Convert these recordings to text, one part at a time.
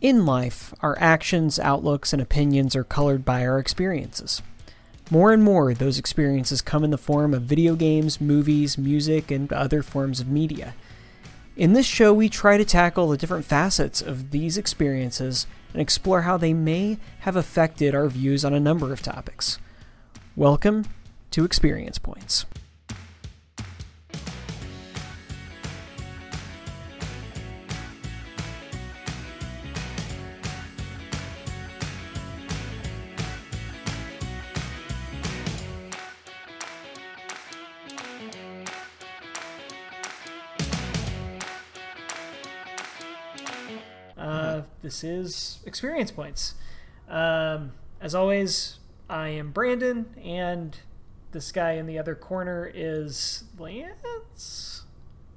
In life, our actions, outlooks, and opinions are colored by our experiences. More and more, those experiences come in the form of video games, movies, music, and other forms of media. In this show, we try to tackle the different facets of these experiences and explore how they may have affected our views on a number of topics. Welcome to Experience Points. This is Experience Points. Um, as always, I am Brandon, and this guy in the other corner is Lance.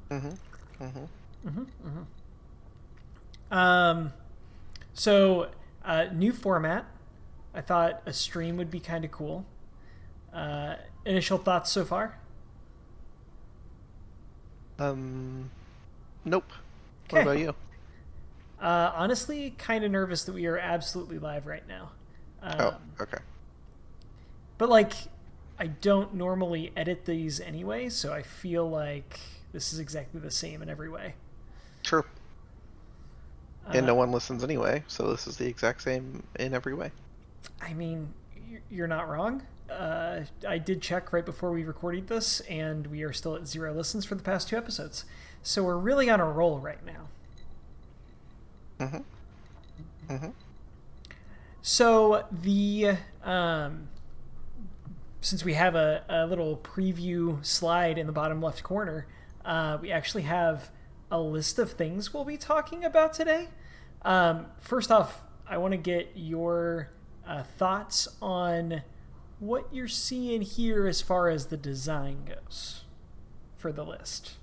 Mm-hmm. Mm-hmm. Um, so, uh, new format. I thought a stream would be kind of cool. Uh, initial thoughts so far? Um, nope. What about you? Uh, honestly, kind of nervous that we are absolutely live right now. Um, oh, okay. But like, I don't normally edit these anyway, so I feel like this is exactly the same in every way. True. and Uh, no one listens anyway, so this is the exact same in every way. I mean, you're not wrong. Uh, I did check right before we recorded this, and we are still at zero listens for the past two episodes. So we're really on a roll right now. Mm-hmm. Mm-hmm. So the um, since we have a, a little preview slide in the bottom left corner, uh, we actually have a list of things we'll be talking about today. Um, first off, I want to get your uh, thoughts on what you're seeing here as far as the design goes for the list.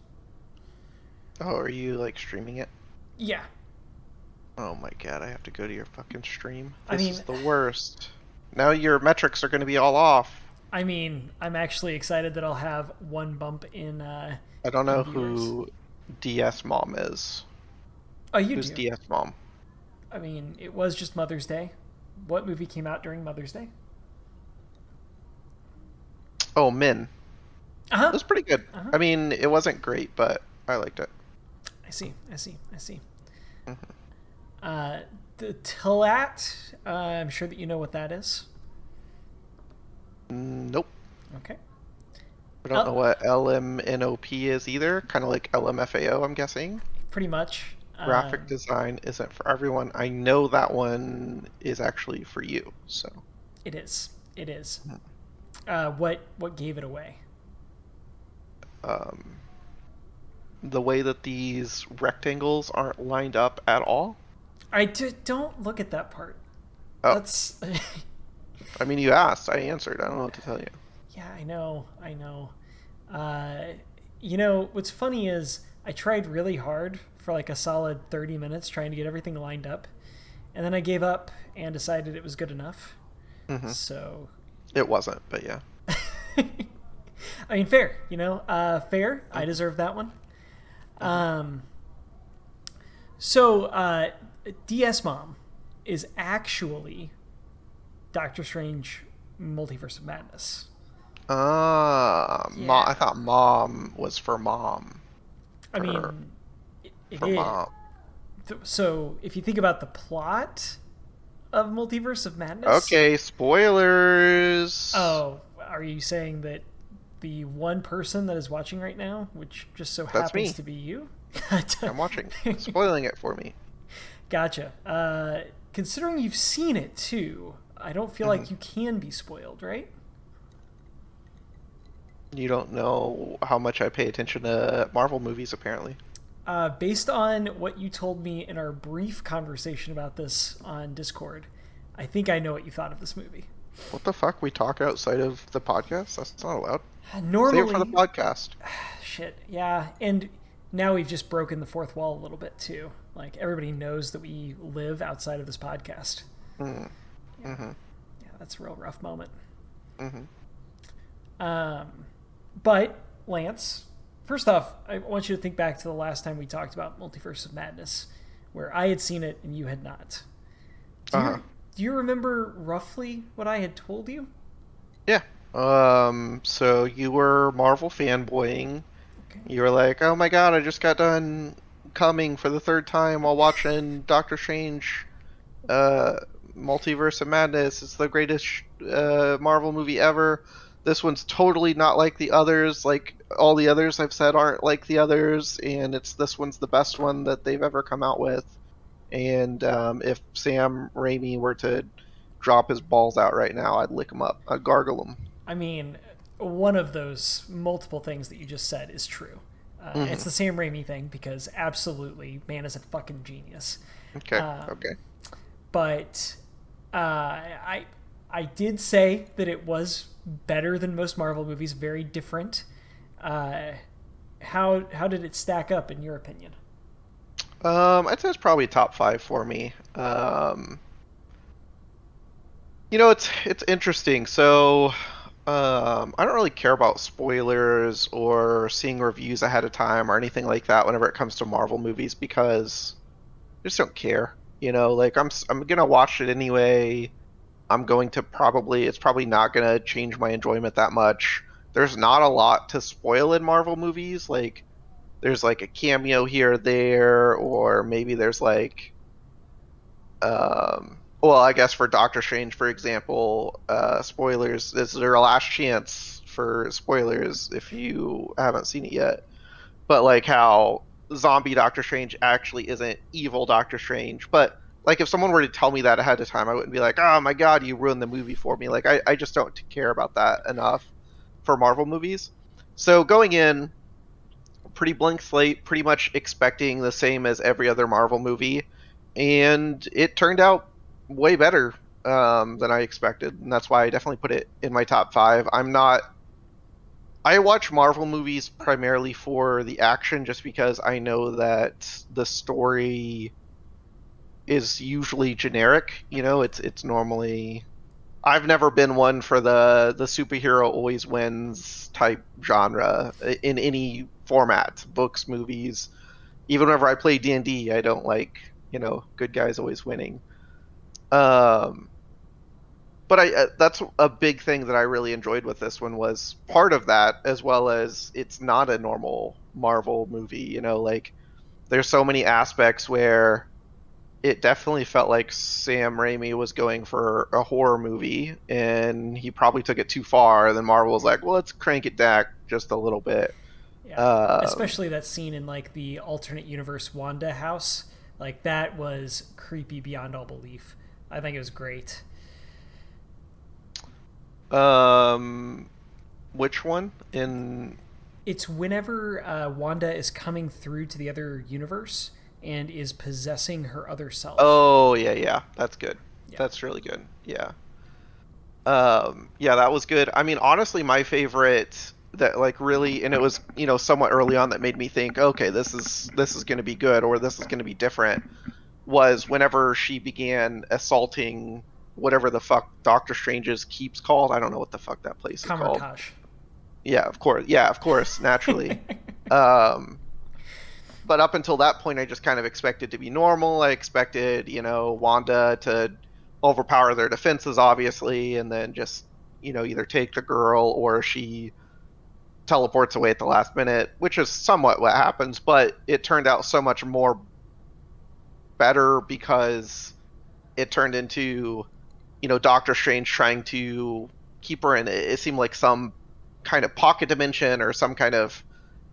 Oh, are you like streaming it? Yeah, Oh my god, I have to go to your fucking stream. I This mean- is the worst. Now your metrics are going to be all off. I mean, I'm actually excited that I'll have one bump in. Uh, I don't know who DS Mom is. oh, you Who's do. DS Mom? I mean, it was just Mother's Day. What movie came out during Mother's Day? Oh, Min. Uh It was pretty good. Uh-huh. I mean, it wasn't great, but I liked it. I see. I see. I see. Mhm. Uh, the Tilat, Uh, I'm sure that you know what that is. Mm, Nope. Okay. I don't Oh. know what LMNOP is either. Kind of like LMFAO, I'm guessing. Pretty much. Graphic Um, design isn't for everyone. I know that one is actually for you. So It is. It is. Hmm. Uh, what What gave it away? um, the way that these rectangles aren't lined up at all. I d- don't look at that part. Oh. That's. I mean, you asked. I answered. I don't know what to tell you. Yeah, I know, I know. Uh, you know, what's funny is I tried really hard for like a solid 30 minutes trying to get everything lined up, and then I gave up and decided it was good enough. hmm So, It wasn't, but yeah. I mean, fair, you know, uh, fair. I deserve that one. Um, so, uh, DS Mom is actually Doctor Strange Multiverse of Madness. Ah, Yeah. I thought mom was for mom. I mean, it, it For mom. Th- so if you think about the plot of Multiverse of Madness, Okay, spoilers. Oh, are you saying that the one person that is watching right now, which just so That's happens me. to be you, I'm watching. Spoiling it for me. Gotcha. Uh, considering you've seen it too, I don't feel Mm-hmm. like you can be spoiled, right? You don't know how much I pay attention to Marvel movies, apparently. Uh, based on what you told me in our brief conversation about this on Discord, I think I know what you thought of this movie. What the fuck? We talk outside of the podcast? That's not allowed. Normally, Save it for the podcast. shit, yeah, and now we've just broken the fourth wall a little bit too. Like everybody knows that we live outside of this podcast. Mm. Mm-hmm. Yeah, that's a real rough moment. Mm-hmm. Um, but Lance, first off, I want you to think back to the last time we talked about Multiverse of Madness, where I had seen it and you had not. Do you, Uh-huh. do you remember roughly what I had told you? Yeah. Um. So you were Marvel fanboying. Okay. You were like, "Oh my god, I just got done coming for the third time while watching Doctor Strange, uh, Multiverse of Madness. It's the greatest uh, Marvel movie ever. This one's totally not like the others. Like all the others I've said aren't like the others, and it's this one's the best one that they've ever come out with. And um, if Sam Raimi were to drop his balls out right now, I'd lick him up. I'd gargle him. I mean, one of those multiple things that you just said is true. Uh, It's the Sam Raimi thing because absolutely, man is a fucking genius. Okay. Um, okay. But uh, I I did say that it was better than most Marvel movies, very different. Uh, how how did it stack up in your opinion? Um, I'd say it's probably top five for me. Um, you know, it's it's interesting. So, um, I don't really care about spoilers or seeing reviews ahead of time or anything like that whenever it comes to Marvel movies because I just don't care. You know, like I'm I'm gonna watch it anyway. I'm going to probably it's probably not gonna change my enjoyment that much. There's not a lot to spoil in Marvel movies, like there's like a cameo here or there, or maybe there's like, um, well, I guess for Doctor Strange, for example, uh, spoilers. This is their last chance for spoilers if you haven't seen it yet. But like how zombie Doctor Strange actually isn't evil Doctor Strange, but like if someone were to tell me that ahead of time, I wouldn't be like, oh my god, you ruined the movie for me. Like I, I just don't care about that enough for Marvel movies. So going in, pretty blank slate, pretty much expecting the same as every other Marvel movie, and it turned out way better um, than I expected, and that's why I definitely put it in my top five. I'm not. I watch Marvel movies primarily for the action, just because I know that the story is usually generic. You know, it's it's normally. I've never been one for the the superhero always wins type genre in any format, books, movies. Even whenever I play D and I don't like you know good guys always winning. Um, but I uh, that's a big thing that I really enjoyed with this one was part of that as well as it's not a normal Marvel movie. You know, like there's so many aspects where it definitely felt like Sam Raimi was going for a horror movie, and he probably took it too far. And then Marvel was like, "Well, let's crank it back just a little bit." Yeah. Um, Especially that scene in like the alternate universe Wanda house. Like that was creepy beyond all belief. I think it was great. Um, which one in? It's whenever uh, Wanda is coming through to the other universe and is possessing her other self. Oh yeah, yeah, that's good. Yeah. That's really good. Yeah. Um, yeah, that was good. I mean, honestly, my favorite that like really, and it was you know somewhat early on that made me think, okay, this is this is going to be good or this is going to be different. Was whenever she began assaulting whatever the fuck Doctor Strange's keeps called. I don't know what the fuck that place is called. Yeah, of course. Yeah, of course, naturally. um, but up until that point, I just kind of expected to be normal. I expected, you know, Wanda to overpower their defenses, obviously, and then just, you know, either take the girl or she teleports away at the last minute, which is somewhat what happens. But it turned out so much more better because it turned into, you know, Doctor Strange trying to keep her in. It. Seemed like some kind of pocket dimension or some kind of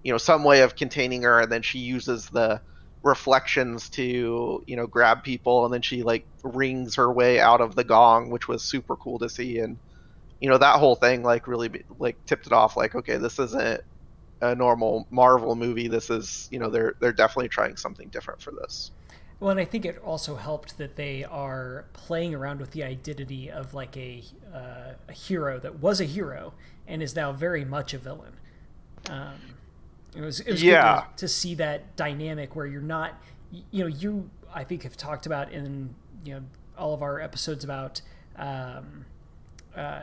you know some way of containing her and then she uses the reflections to you know grab people and then she like rings her way out of the gong which was super cool to see. And you know that whole thing like really like tipped it off like okay this isn't a normal marvel movie. This is you know they're they're definitely trying something different for this Well, and I think it also helped that they are playing around with the identity of like a uh, a hero that was a hero and is now very much a villain. Um, it was it was Yeah. good to, to see that dynamic where you're not, you know, you I think have talked about in you know all of our episodes about um, uh,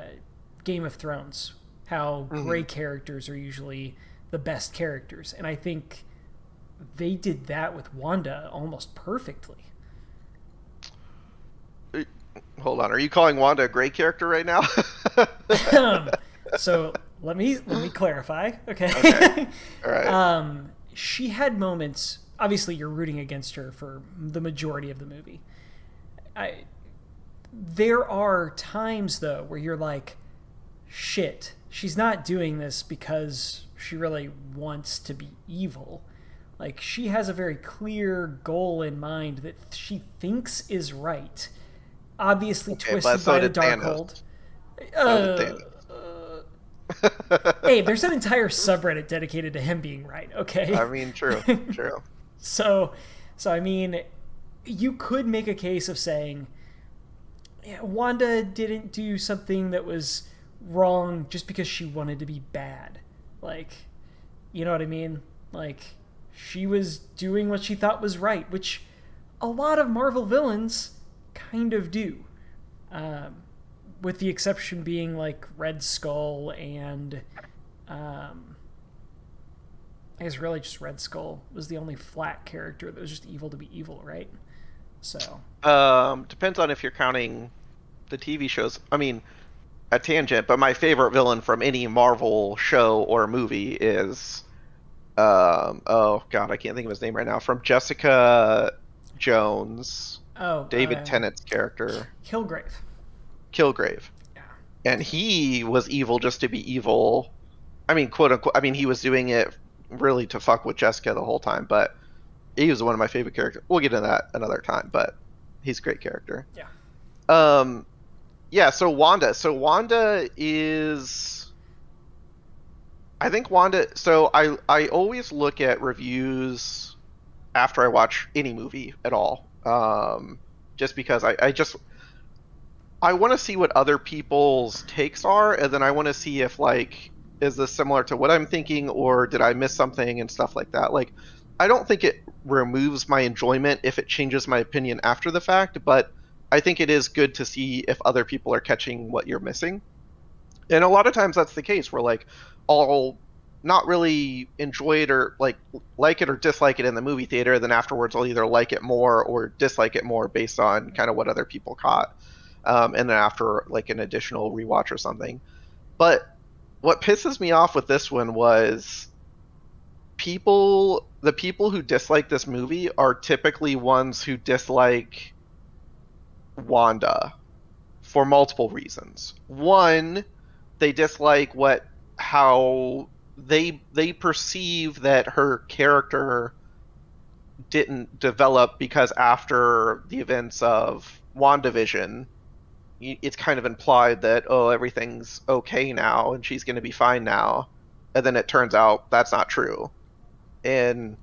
Game of Thrones how gray characters are usually the best characters, and I think they did that with Wanda almost perfectly. Hold on, are you calling Wanda a great character right now? um, so let me let me clarify. Okay. Okay. All right. um, she had moments. Obviously, you're rooting against her for the majority of the movie. I. There are times though where you're like, shit, she's not doing this because she really wants to be evil. Like she has a very clear goal in mind that she thinks is right. Obviously Okay, twisted so by the did dark Thanos. hold. Uh, hey, there's an entire subreddit dedicated to him being right. Okay. I mean, true, true. So, so I mean, you could make a case of saying, yeah, Wanda didn't do something that was wrong just because she wanted to be bad. Like, you know what I mean? Like, she was doing what she thought was right, which a lot of Marvel villains kind of do. Um, with the exception being like Red Skull and um, I guess really just Red Skull was the only flat character that was just evil to be evil, right? So Um, depends on if you're counting the TV shows. I mean, a tangent, but my favorite villain from any Marvel show or movie is, um, oh god, I can't think of his name right now. From Jessica Jones, oh, David uh, Tennant's character, Kilgrave. Kilgrave, Yeah. and he was evil just to be evil. I mean, quote unquote. I mean, he was doing it really to fuck with Jessica the whole time, but he was one of my favorite characters. We'll get into that another time, but he's a great character. Yeah. Um, yeah. So Wanda. So Wanda is. I think Wanda. So I I always look at reviews after I watch any movie at all. Um, just because I I just I want to see what other people's takes are, and then I want to see if like is this similar to what I'm thinking, or did I miss something and stuff like that. Like, I don't think it removes my enjoyment if it changes my opinion after the fact, but I think it is good to see if other people are catching what you're missing. And a lot of times that's the case where like I'll not really enjoy it or like like it or dislike it in the movie theater, then afterwards I'll either like it more or dislike it more based on kind of what other people caught. Um, and then after like an additional rewatch or something. But what pisses me off with this one was people the people who dislike this movie are typically ones who dislike Wanda for multiple reasons. One, they dislike what how they they perceive that her character didn't develop because after the events of WandaVision, it's kind of implied that oh everything's okay now and she's going to be fine now, and then it turns out that's not true, and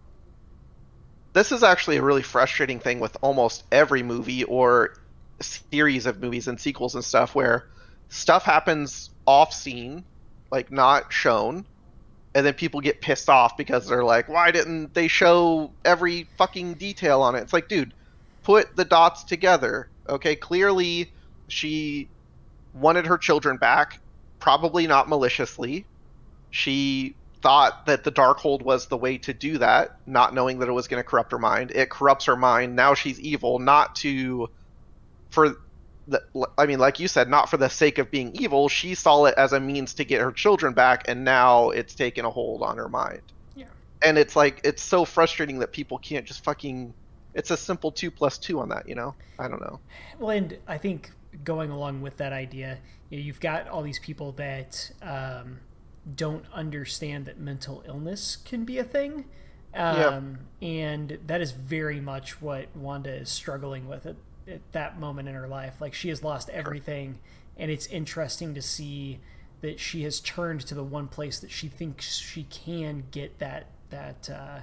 this is actually a really frustrating thing with almost every movie or series of movies and sequels and stuff where stuff happens off scene, like not shown, and then people get pissed off because they're like, why didn't they show every fucking detail on it? It's like, dude, put the dots together. Okay, clearly she wanted her children back, probably not maliciously. She thought that the Darkhold was the way to do that, not knowing that it was going to corrupt her mind. It corrupts her mind. Now she's evil, not to for I mean, like you said, not for the sake of being evil. She saw it as a means to get her children back, and now it's taken a hold on her mind. Yeah. And it's like it's so frustrating that people can't just fucking. It's a simple two plus two on that, you know. I don't know. Well, and I think going along with that idea, you know, you've got all these people that um, don't understand that mental illness can be a thing. Um, And that is very much what Wanda is struggling with at, at that moment in her life. Like, she has lost everything, and it's interesting to see that she has turned to the one place that she thinks she can get that, that uh,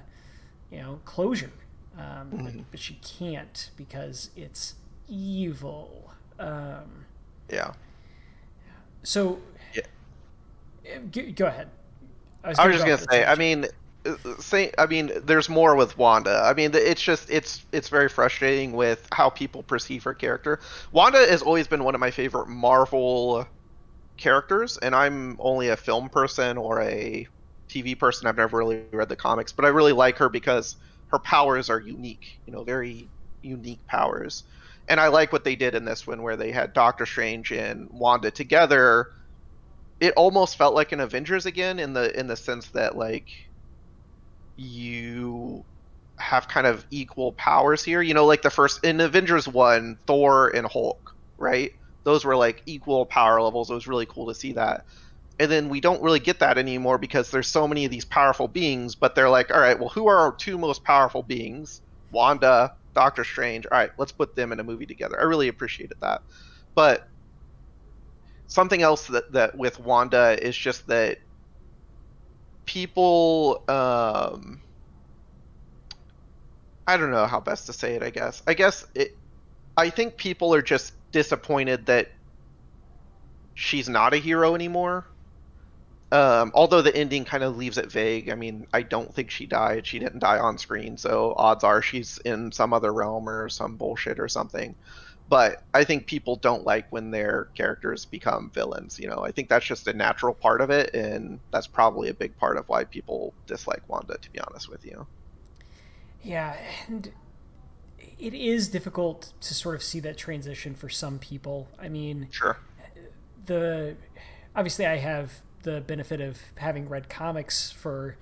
you know, closure. Um, but, but she can't because it's evil. Um, Yeah. so, Yeah. Uh, G- go ahead. I was go just gonna say. I mean, say. I mean, there's more with Wanda. I mean, it's just it's it's very frustrating with how people perceive her character. Wanda has always been one of my favorite Marvel characters, and I'm only a film person or a TV person. I've never really read the comics, but I really like her because her powers are unique. You know, very unique powers. And I like what they did in this one, where they had Doctor Strange and Wanda together. It almost felt like an Avengers again, in the in the sense that like you have kind of equal powers here. You know, like the first in Avengers one, Thor and Hulk, right? Those were like equal power levels. It was really cool to see that. And then we don't really get that anymore because there's so many of these powerful beings, but they're like, all right, well, who are our two most powerful beings? Wanda, Doctor Strange. All right, let's put them in a movie together. I really appreciated that. But something else that, that with Wanda is just that people um I don't know how best to say it, I guess. I guess it I think people are just disappointed that she's not a hero anymore. Um, although the ending kind of leaves it vague. I mean, I don't think she died. She didn't die on screen, so odds are she's in some other realm or some bullshit or something. But I think people don't like when their characters become villains. You know, I think that's just a natural part of it, and that's probably a big part of why people dislike Wanda. To be honest with you. Yeah, and it is difficult to sort of see that transition for some people. I mean, sure. The obviously I have the benefit of having read comics for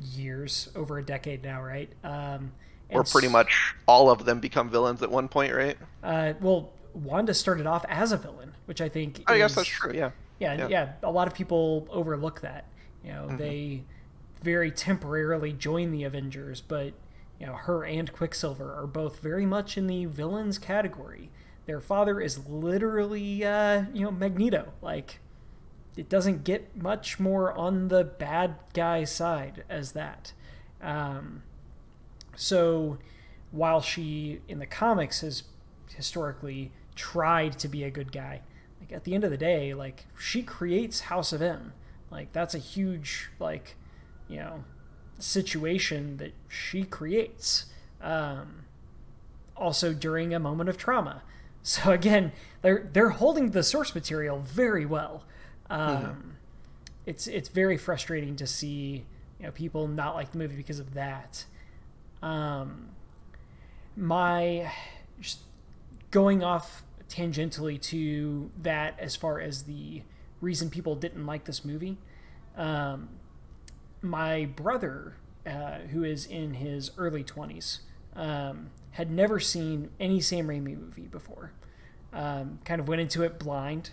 years, over a decade now, right? Um, or pretty much all of them become villains at one point, right? Uh, well, Wanda started off as a villain, which I think. I is, guess that's true. Yeah. yeah. Yeah, yeah. A lot of people overlook that. You know, mm-hmm. they very temporarily join the Avengers, but you know, her and Quicksilver are both very much in the villains category. Their father is literally, uh, you know, Magneto. Like, it doesn't get much more on the bad guy side as that. Um, so while she in the comics has historically tried to be a good guy, like at the end of the day, like she creates House of M. Like that's a huge like, you know, situation that she creates. Um, also during a moment of trauma. So again, they're they're holding the source material very well. Um, mm-hmm. It's it's very frustrating to see you know people not like the movie because of that. Um, my just going off tangentially to that as far as the reason people didn't like this movie. Um, my brother, uh, who is in his early 20s, um, had never seen any Sam Raimi movie before. Um, kind of went into it blind.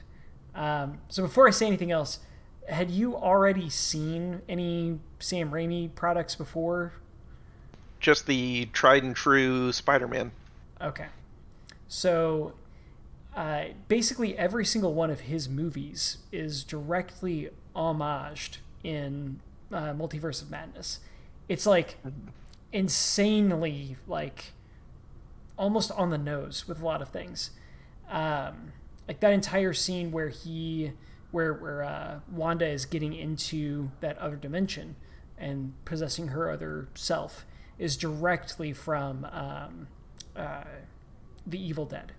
Um, so before I say anything else, had you already seen any Sam Raimi products before? Just the tried and true Spider-Man. Okay, so uh, basically every single one of his movies is directly homaged in uh, Multiverse of Madness. It's like insanely like almost on the nose with a lot of things. Um, like that entire scene where he where where uh, Wanda is getting into that other dimension and possessing her other self is directly from um, uh, the Evil Dead.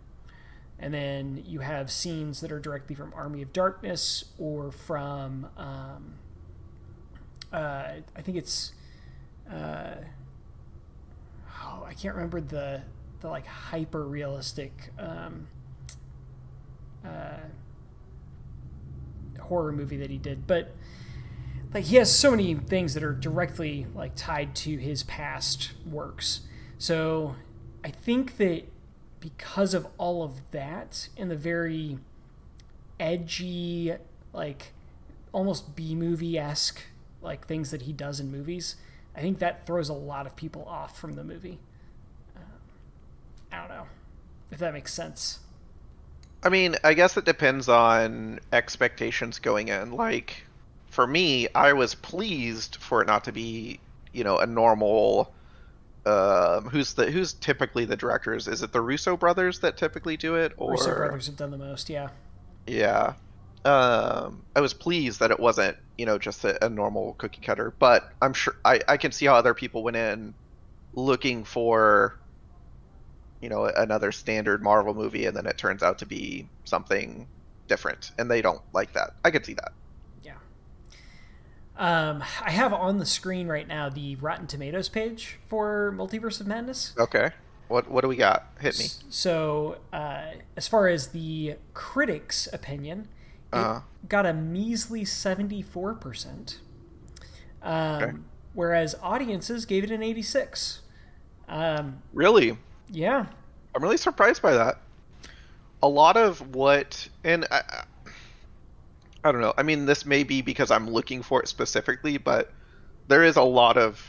And then you have scenes that are directly from Army of Darkness or from um, uh, I think it's uh, oh I can't remember the the like hyper realistic um, uh, horror movie that he did, but like he has so many things that are directly like tied to his past works. So I think that because of all of that and the very edgy, like almost B movie esque like things that he does in movies, I think that throws a lot of people off from the movie. Um, I don't know if that makes sense. I mean, I guess it depends on expectations going in. Like, for me, I was pleased for it not to be, you know, a normal. Um, who's the who's typically the directors? Is it the Russo brothers that typically do it, or Russo brothers have done the most? Yeah. Yeah. Um, I was pleased that it wasn't, you know, just a, a normal cookie cutter. But I'm sure I I can see how other people went in looking for you know another standard Marvel movie, and then it turns out to be something different, and they don't like that. I could see that. Um, I have on the screen right now the Rotten Tomatoes page for Multiverse of Madness. Okay. What what do we got? Hit me. So, uh, as far as the critics' opinion, it Uh-huh. got a measly 74%. Um, Okay. Whereas audiences gave it an 86. Um, Really? yeah. I'm really surprised by that. A lot of what, and I, I- don't know. I mean, this may be because I'm looking for it specifically, but there is a lot of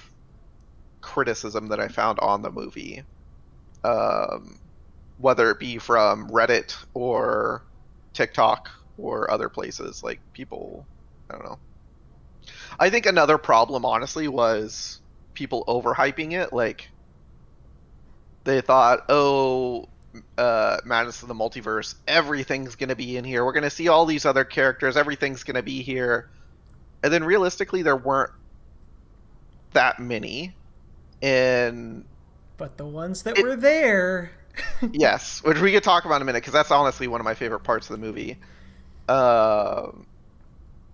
criticism that I found on the movie, um, whether it be from Reddit or TikTok or other places. Like people, I don't know. I think another problem, honestly, was people overhyping it. Like they thought, oh, uh, Madness of the Multiverse, everything's gonna be in here. We're gonna see all these other characters. Everything's gonna be here. And then realistically, there weren't that many. And But the ones that It- were there. yes, which we could talk about in a minute because that's honestly one of my favorite parts of the movie. Um,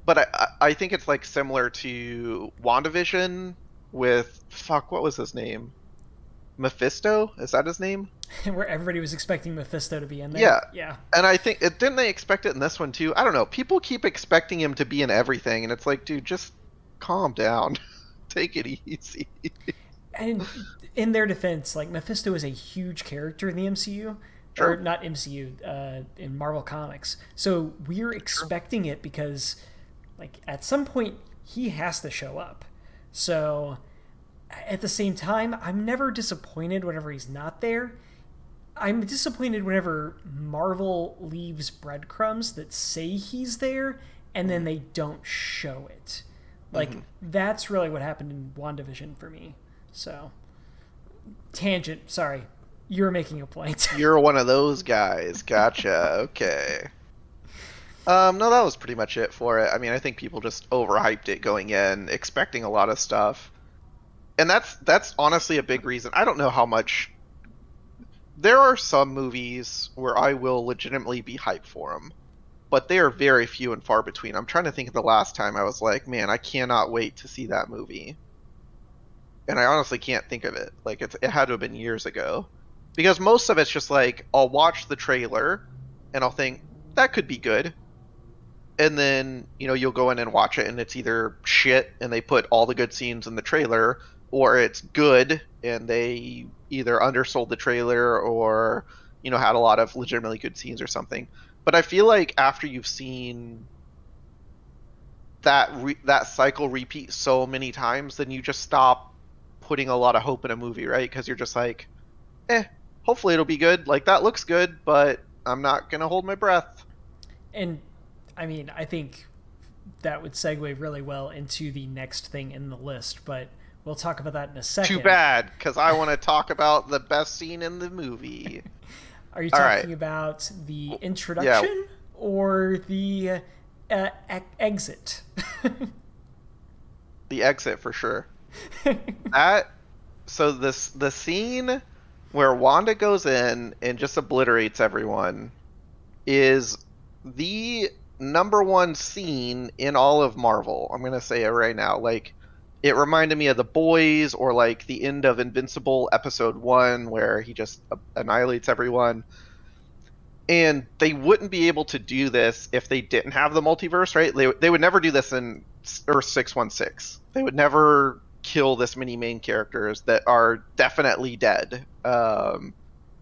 but I, I I think it's like similar to WandaVision with fuck, what was his name? Mephisto? Is that his name? where everybody was expecting Mephisto to be in there. Yeah. Yeah. And I think it didn't they expect it in this one too. I don't know. People keep expecting him to be in everything, and it's like, dude, just calm down, take it easy. And in their defense, like Mephisto is a huge character in the MCU, Sure. or not MCU, uh, in Marvel Comics. So we're expecting it because, like, at some point he has to show up. So at the same time, I'm never disappointed whenever he's not there. I'm disappointed whenever Marvel leaves breadcrumbs that say he's there and then they don't show it. Like that's really what happened in WandaVision for me. So tangent, sorry. You're making a point. You're one of those guys. Gotcha. Okay. Um, no, that was pretty much it for it. I mean, I think people just overhyped it going in, expecting a lot of stuff, and that's that's honestly a big reason. I don't know how much. There are some movies where I will legitimately be hyped for them, but they are very few and far between. I'm trying to think of the last time I was like, man, I cannot wait to see that movie. And I honestly can't think of it. Like it's, it had to have been years ago because most of it's just like I'll watch the trailer and I'll think that could be good, and then you know you'll go in and watch it and it's either shit and they put all the good scenes in the trailer, or it's good and they either undersold the trailer or you know had a lot of legitimately good scenes or something. But I feel like after you've seen that re- that cycle repeat so many times, then you just stop putting a lot of hope in a movie, right? Because you're just like, eh, hopefully it'll be good. Like that looks good, but I'm not gonna hold my breath. and I mean, I think that would segue really well into the next thing in the list, but we'll talk about that in a second. Too bad, because I want to talk about the best scene in the movie. Are you All talking right. about the introduction or the uh, e- exit? the exit for sure. That so this the scene where Wanda goes in and just obliterates everyone is the number one scene in all of Marvel. I'm gonna say it right now. Like it reminded me of the boys or like the end of Invincible episode one where he just annihilates everyone. And they wouldn't be able to do this if they didn't have the multiverse, right? They, they would never do this in Earth 616. They would never kill this many main characters that are definitely dead. Um,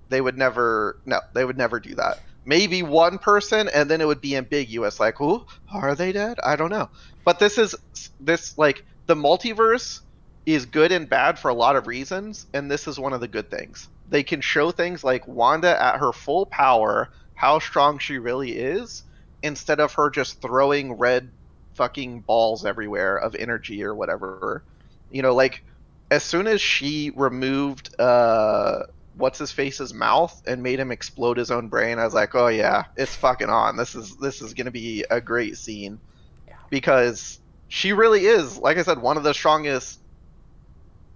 they would never, no, they would never do that. Maybe one person, and then it would be ambiguous, like, "Who are they dead?" I don't know. But this is this like the multiverse is good and bad for a lot of reasons, and this is one of the good things. They can show things like Wanda at her full power, how strong she really is, instead of her just throwing red fucking balls everywhere of energy or whatever. You know, like as soon as she removed uh what's his face's mouth and made him explode his own brain, I was like, "Oh yeah, it's fucking on. This is this is going to be a great scene." Yeah. Because she really is, like I said, one of the strongest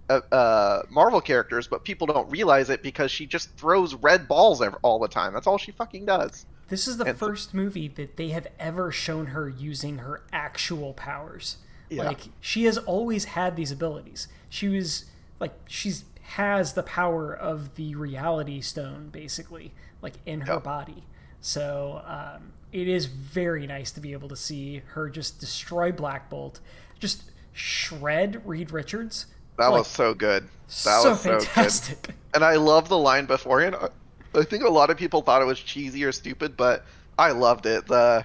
uh, uh, Marvel characters, but people don't realize it because she just throws red balls ev- all the time. That's all she fucking does. This is the And- first movie that they have ever shown her using her actual powers. Yeah. Like she has always had these abilities. She was like she's has the power of the reality stone basically like in her Yep. body. So um, it is very nice to be able to see her just destroy Black Bolt, just shred Reed Richards. That Like, was so good. That so was so good. fantastic. And I love the line beforehand. I- I think a lot of people thought it was cheesy or stupid, but I loved it. The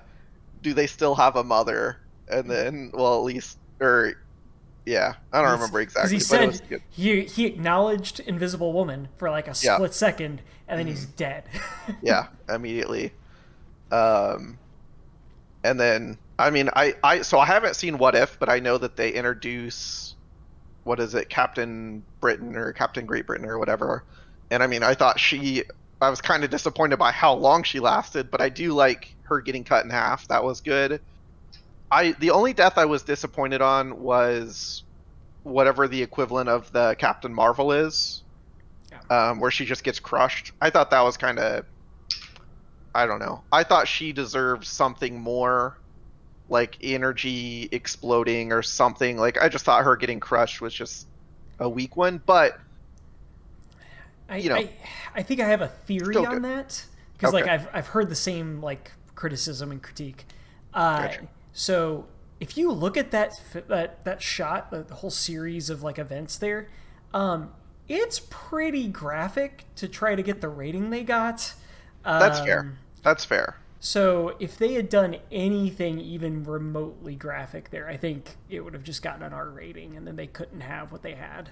do they still have a mother? And then, well, at least, or yeah, I don't remember exactly. he but it said was good. he he acknowledged Invisible Woman for like a Yeah. Mm-hmm. split second, and then he's dead. yeah, immediately. Um, and then I mean, I I so I haven't seen What If, but I know that they introduce what is it, Captain Britain or Captain Great Britain or whatever. And I mean, I thought she. I was kind of disappointed by how long she lasted, but I do like her getting cut in half. That was good. I the only death I was disappointed on was whatever the equivalent of the Captain Marvel is, um, where she just gets crushed. I thought that was kind of I don't know. I thought she deserved something more like energy exploding or something. Like I just thought her getting crushed was just a weak one, but I, You know. I, I think I have a theory on good. that because like I've I've heard the same like criticism and critique. Uh, Gotcha. So if you look at that that that shot, the, the whole series of like events there, um, it's pretty graphic to try to get the rating they got. that's Um, fair. That's fair. So if they had done anything even remotely graphic there, I think it would have just gotten an R rating, and then they couldn't have what they had.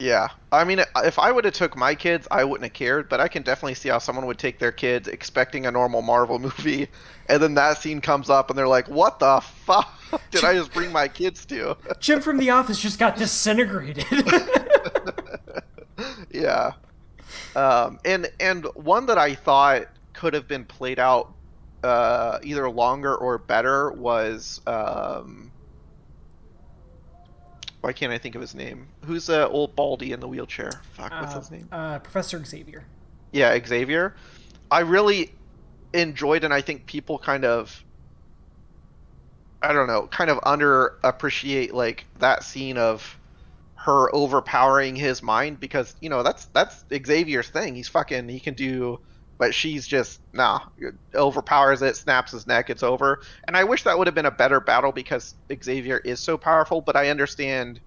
Yeah. I mean, if I would have took my kids, I wouldn't have cared, but I can definitely see how someone would take their kids expecting a normal Marvel movie, and then that scene comes up and they're like, "What the fuck did I just bring my kids to?" Jim from The Office just got disintegrated. yeah. Um, and and one that I thought could have been played out uh, either longer or better was um, why can't I think of his name? Who's the old baldy in the wheelchair? Fuck, what's Uh, his name? Uh, Professor Xavier. Yeah, Xavier. I really enjoyed, and I think people kind of, I don't know, kind of underappreciate like that scene of her overpowering his mind because you know that's that's Xavier's thing. He's fucking he can do, but she's just nah overpowers it, snaps his neck, it's over. And I wish that would have been a better battle because Xavier is so powerful. But I understand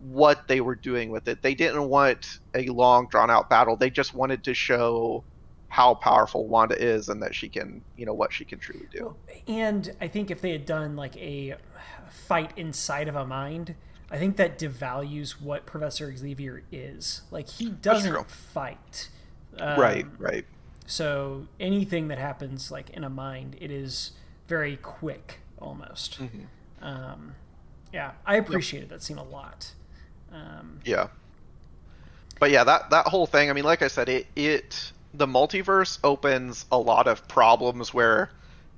what they were doing with it. They didn't want a long drawn out battle. They just wanted to show how powerful Wanda is and that she can, you know, what she can truly do. And I think if they had done like a fight inside of a mind, I think that devalues what Professor Xavier is. Like he doesn't fight. Um, right, right. So anything that happens like in a mind, it is very quick almost. Mm-hmm. Um, yeah, I appreciated that scene a lot. Um, Yeah. But yeah, that that whole thing, I mean, like I said, it it the multiverse opens a lot of problems where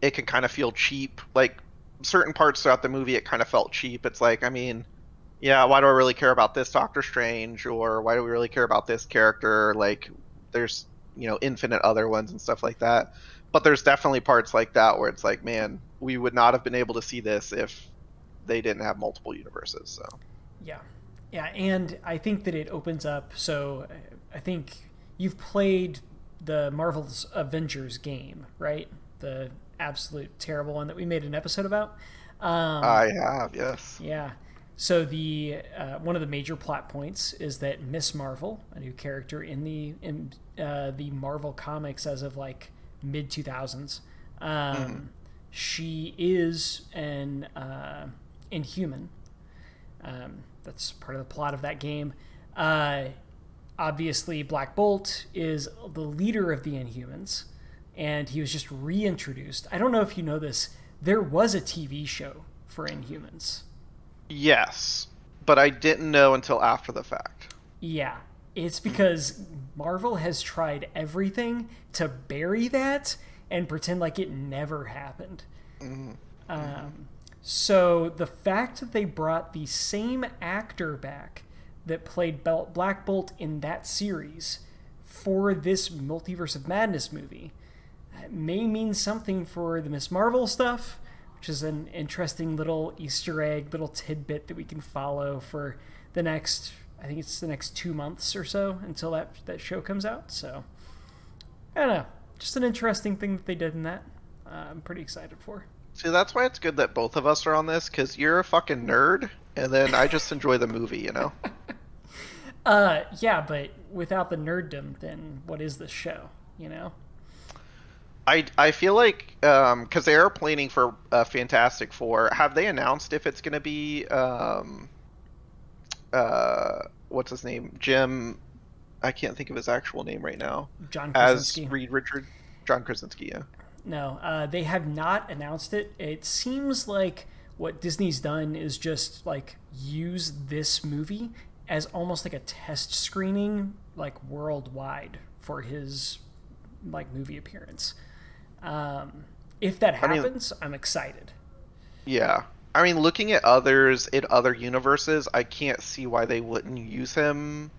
it can kind of feel cheap. Like certain parts throughout the movie it kind of felt cheap. It's like, I mean, yeah, why do I really care about this Doctor Strange or why do we really care about this character? Like there's, you know, infinite other ones and stuff like that. But there's definitely parts like that where it's like, man, we would not have been able to see this if they didn't have multiple universes. So Yeah, yeah, and I think that it opens up. So I think you've played the Marvel's Avengers game, right? The absolute terrible one that we made an episode about. Um, I have, yes. yeah. So the uh, one of the major plot points is that Miss Marvel, a new character in the in uh, the Marvel comics as of like mid two thousands, um, she is an uh, Inhuman. Um, that's part of the plot of that game. Uh, obviously, Black Bolt is the leader of the Inhumans, and he was just reintroduced. I don't know if you know this. There was a TV show for Inhumans. Yes, but I didn't know until after the fact. Yeah, it's because Marvel has tried everything to bury that and pretend like it never happened. Um, so the fact that they brought the same actor back that played Black Bolt in that series for this Multiverse of Madness movie uh, may mean something for the Miss Marvel stuff, which is an interesting little Easter egg, little tidbit that we can follow for the next. I think it's the next two months or so until that that show comes out. So I don't know, just an interesting thing that they did in that. Uh, I'm pretty excited for. See, that's why it's good that both of us are on this because you're a fucking nerd, and then I just enjoy the movie, you know. Uh, yeah, but without the nerddom, then what is this show? You know. I, I feel like because um, they are planning for uh, Fantastic Four. Have they announced if it's going to be um, uh, what's his name? Jim. I can't think of his actual name right now. John Krasinski. as Reed Richard. John Krasinski. Yeah. No, uh, they have not announced it. It seems like what Disney's done is just like use this movie as almost like a test screening, like worldwide for his like movie appearance. Um, if that happens, I am excited. Yeah, I mean, looking at others in other universes, I can't see why they wouldn't use him.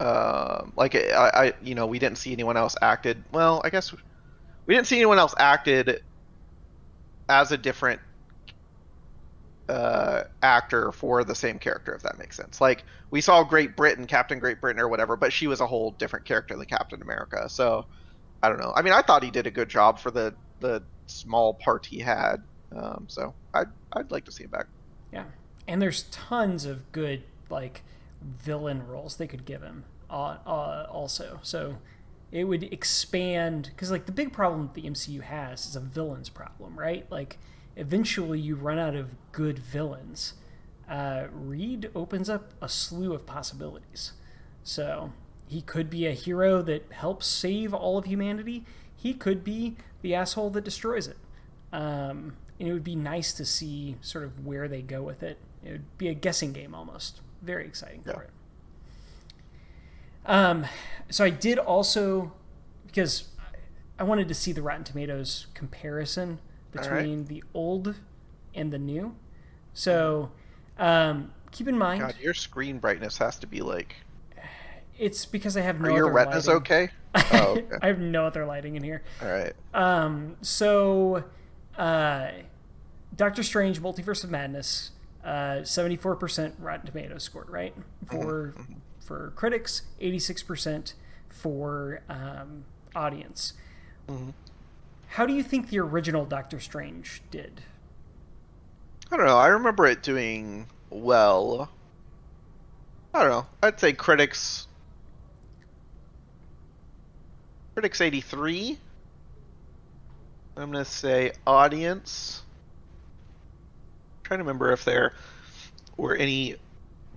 Uh, like I, I, you know, we didn't see anyone else acted. Well, I guess we didn't see anyone else acted as a different uh, actor for the same character, if that makes sense. Like we saw Great Britain, Captain Great Britain, or whatever, but she was a whole different character than Captain America. So I don't know. I mean, I thought he did a good job for the the small part he had. Um, so I'd I'd like to see him back. Yeah, and there's tons of good like villain roles they could give him uh, uh, also. So it would expand because like the big problem the MCU has is a villains problem, right? Like eventually you run out of good villains. Uh, Reed opens up a slew of possibilities. So he could be a hero that helps save all of humanity. He could be the asshole that destroys it. Um, and it would be nice to see sort of where they go with it. It would be a guessing game almost. Very exciting yeah. for it. Um, so I did also because I wanted to see the Rotten Tomatoes comparison between right. the old and the new. So um, keep in mind. God, your screen brightness has to be like. It's because I have no. Are your retinas lighting. okay? Oh, okay. I have no other lighting in here. All right. Um. So, uh, Doctor Strange: Multiverse of Madness, uh, seventy-four percent Rotten Tomatoes score, right? For mm-hmm. for critics, eighty-six percent for um, audience. Mm-hmm. How do you think the original Doctor Strange did? I don't know. I remember it doing well. I don't know. I'd say critics. Critics 83. I'm going to say audience. I'm trying to remember if there were any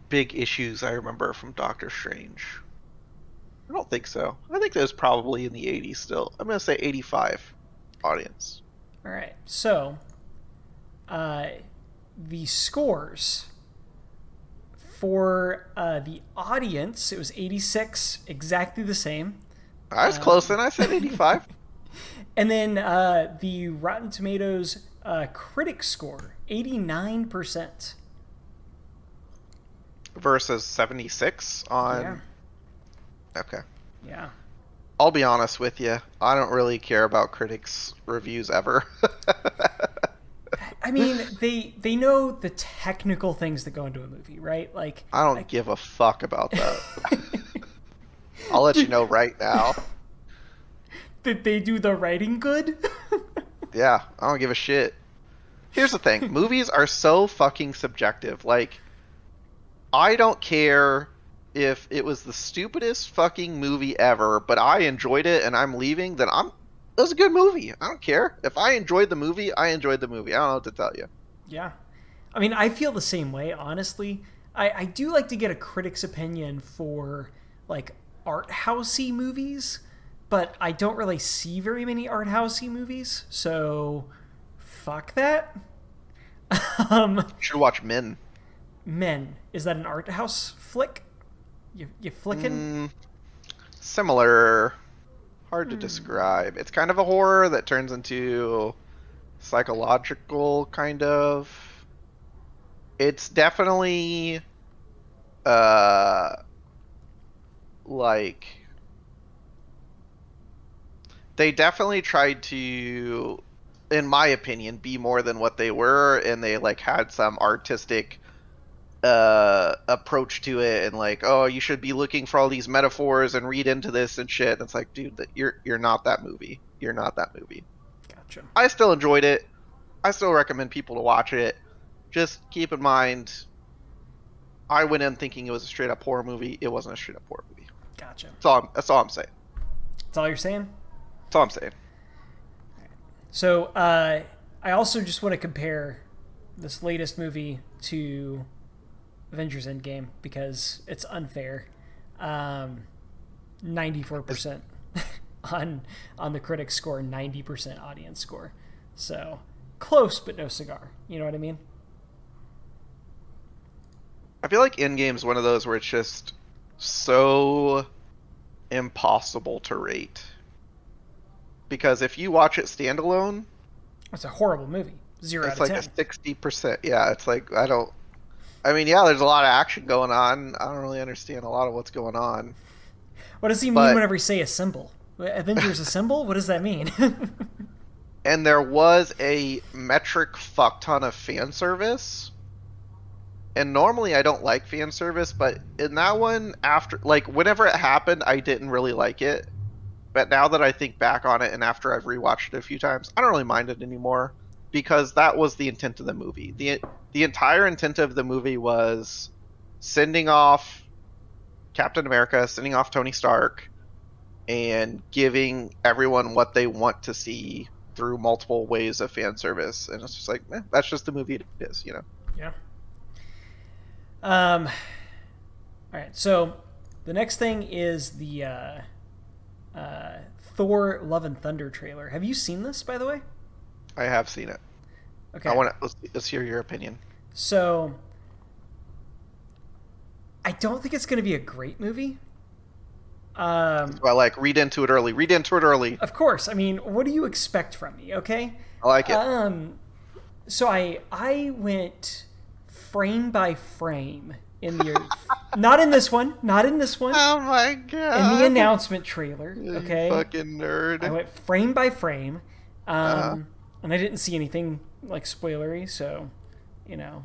big issues I remember from Doctor Strange. I don't think so. I think that was probably in the 80s still. I'm going to say 85 audience. All right. So, uh, the scores for uh, the audience, it was 86, exactly the same. I was um, close then. I said 85. and then uh, the Rotten Tomatoes uh, critic score, 89%. Versus 76 on. Yeah. Okay. Yeah. I'll be honest with you. I don't really care about critics' reviews ever. I mean, they they know the technical things that go into a movie, right? Like I don't give a fuck about that. I'll let you know right now. Did they do the writing good? yeah, I don't give a shit. Here's the thing: movies are so fucking subjective. Like, I don't care if it was the stupidest fucking movie ever, but I enjoyed it and I'm leaving, then I'm it was a good movie. I don't care. If I enjoyed the movie, I enjoyed the movie. I don't know what to tell you. Yeah. I mean, I feel the same way, honestly. I, I do like to get a critic's opinion for like art housey movies, but I don't really see very many art housey movies, so fuck that. um, you should watch Men. Men. Is that an art house flick? You you flicking? Mm, similar. Hard to hmm. describe. It's kind of a horror that turns into psychological kind of. It's definitely uh like they definitely tried to in my opinion, be more than what they were, and they like had some artistic uh approach to it and like oh you should be looking for all these metaphors and read into this and shit. And it's like dude that you're you're not that movie. You're not that movie. Gotcha. i still enjoyed it. I still recommend people to watch it. Just keep in mind i went in thinking it was a straight up horror movie. It wasn't a straight up horror movie Gotcha. that's all i'm, that's all I'm saying That's all you're saying? that's all i'm saying So uh, I also just want to compare this latest movie to Avengers Endgame because it's unfair. Um, 94% on on the critics score, 90% audience score. So close but no cigar. You know what I mean? I feel like Endgame's one of those where it's just so impossible to rate. Because if you watch it standalone, It's a horrible movie. Zero it's like 10. a sixty percent. Yeah, it's like I don't. I mean, yeah, there's a lot of action going on. I don't really understand a lot of what's going on. What does he mean whenever he say assemble? Avengers assemble? What does that mean? And there was a metric fuck ton of fan service. And normally I don't like fan service, but in that one, after like whenever it happened, I didn't really like it. But now that I think back on it, and after I've rewatched it a few times, I don't really mind it anymore because that was the intent of the movie. the The entire intent of the movie was sending off Captain America, sending off Tony Stark, and giving everyone what they want to see through multiple ways of fan service. And it's just like, eh, that's just the movie it is, you know. Yeah. Um. All right. So the next thing is the uh, uh, Thor: Love and Thunder trailer. Have you seen this, by the way? I have seen it. Okay. I want to let's, let's hear your opinion. So I don't think it's going to be a great movie. Um, So I like read into it early. Read into it early. of course. I mean, what do you expect from me? Okay. I like it. Um, so I I went frame by frame in the not in this one, not in this one, oh my god! in the announcement trailer. You Okay, fucking nerd. I went frame by frame, um, Uh-huh. and I didn't see anything like spoilery. So, you know,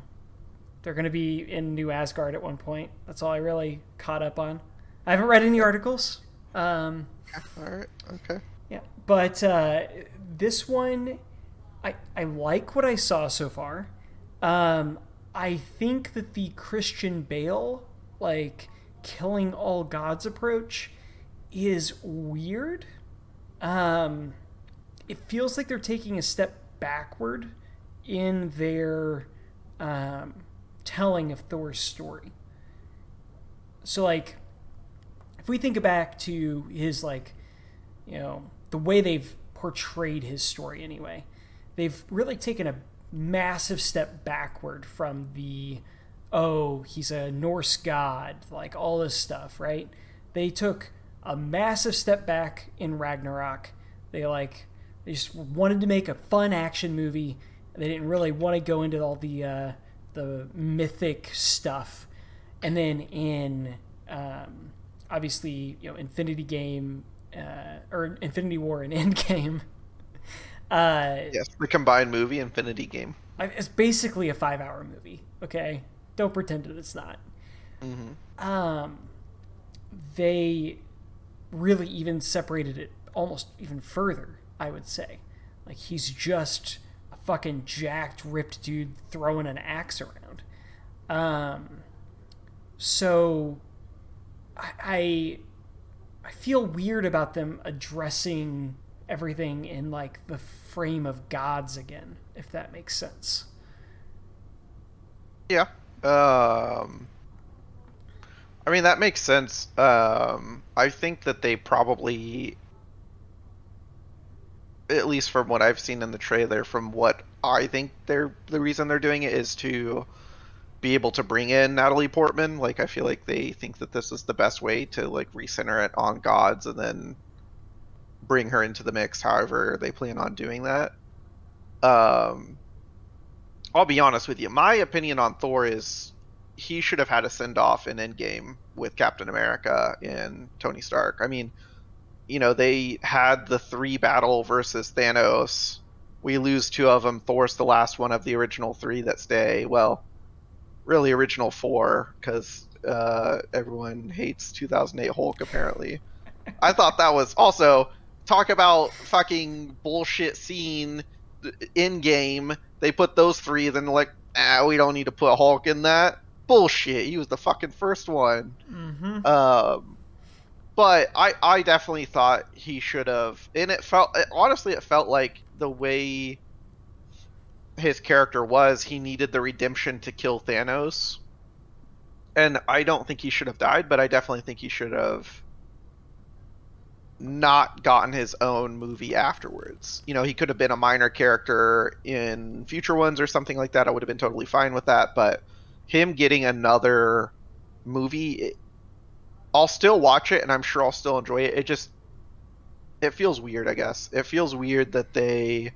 they're going to be in New Asgard at one point. That's all I really caught up on. I haven't read any articles. Um, All right. Okay. yeah, but uh, this one, I I like what I saw so far. Um, I think that the Christian Bale like killing all gods approach is weird. Um, it feels like they're taking a step backward in their um, telling of Thor's story. So like if we think back to his like you know the way they've portrayed his story anyway they've really taken a massive step backward from the oh he's a norse god like all this stuff right? They took a massive step back in ragnarok. They like they just wanted to make a fun action movie. They didn't really want to go into all the uh, the mythic stuff. And then in um, obviously you know Infinity Game uh, or Infinity War and Endgame. Uh, Yes, the combined movie Infinity Game. It's basically a five-hour movie. Okay, don't pretend that it's not. Mm-hmm. Um, they really even separated it almost even further. I would say, like he's just a fucking jacked, ripped dude throwing an axe around. Um, so I, I I feel weird about them addressing everything in like the frame of gods again, if that makes sense. Yeah. Um. I mean that makes sense. Um, I think that they probably, at least from what I've seen in the trailer, from what I think they're the reason they're doing it is to be able to bring in Natalie Portman. Like I feel like they think that this is the best way to like recenter it on gods and then bring her into the mix. However, they plan on doing that. Um, I'll be honest with you. My opinion on Thor is he should have had a send off in Endgame with Captain America and Tony Stark. I mean, you know, they had the three battle versus Thanos we lose two of them. Thor's the last one of the original three that stay. Well, really original four because uh, everyone hates 2008 Hulk apparently. I thought that was also talk about fucking bullshit scene in game. They put those three, then like, ah, we don't need to put Hulk in that. Bullshit. He was the fucking first one. Mm-hmm. Um, but I I definitely thought he should have, and it felt it, honestly it felt like the way his character was, he needed the redemption to kill Thanos. And I don't think he should have died, but I definitely think he should have not gotten his own movie afterwards. You know, he could have been a minor character in future ones or something like that. I would have been totally fine with that, but him getting another movie it, I'll still watch it and I'm sure I'll still enjoy it. It just it feels weird, I guess. It feels weird that they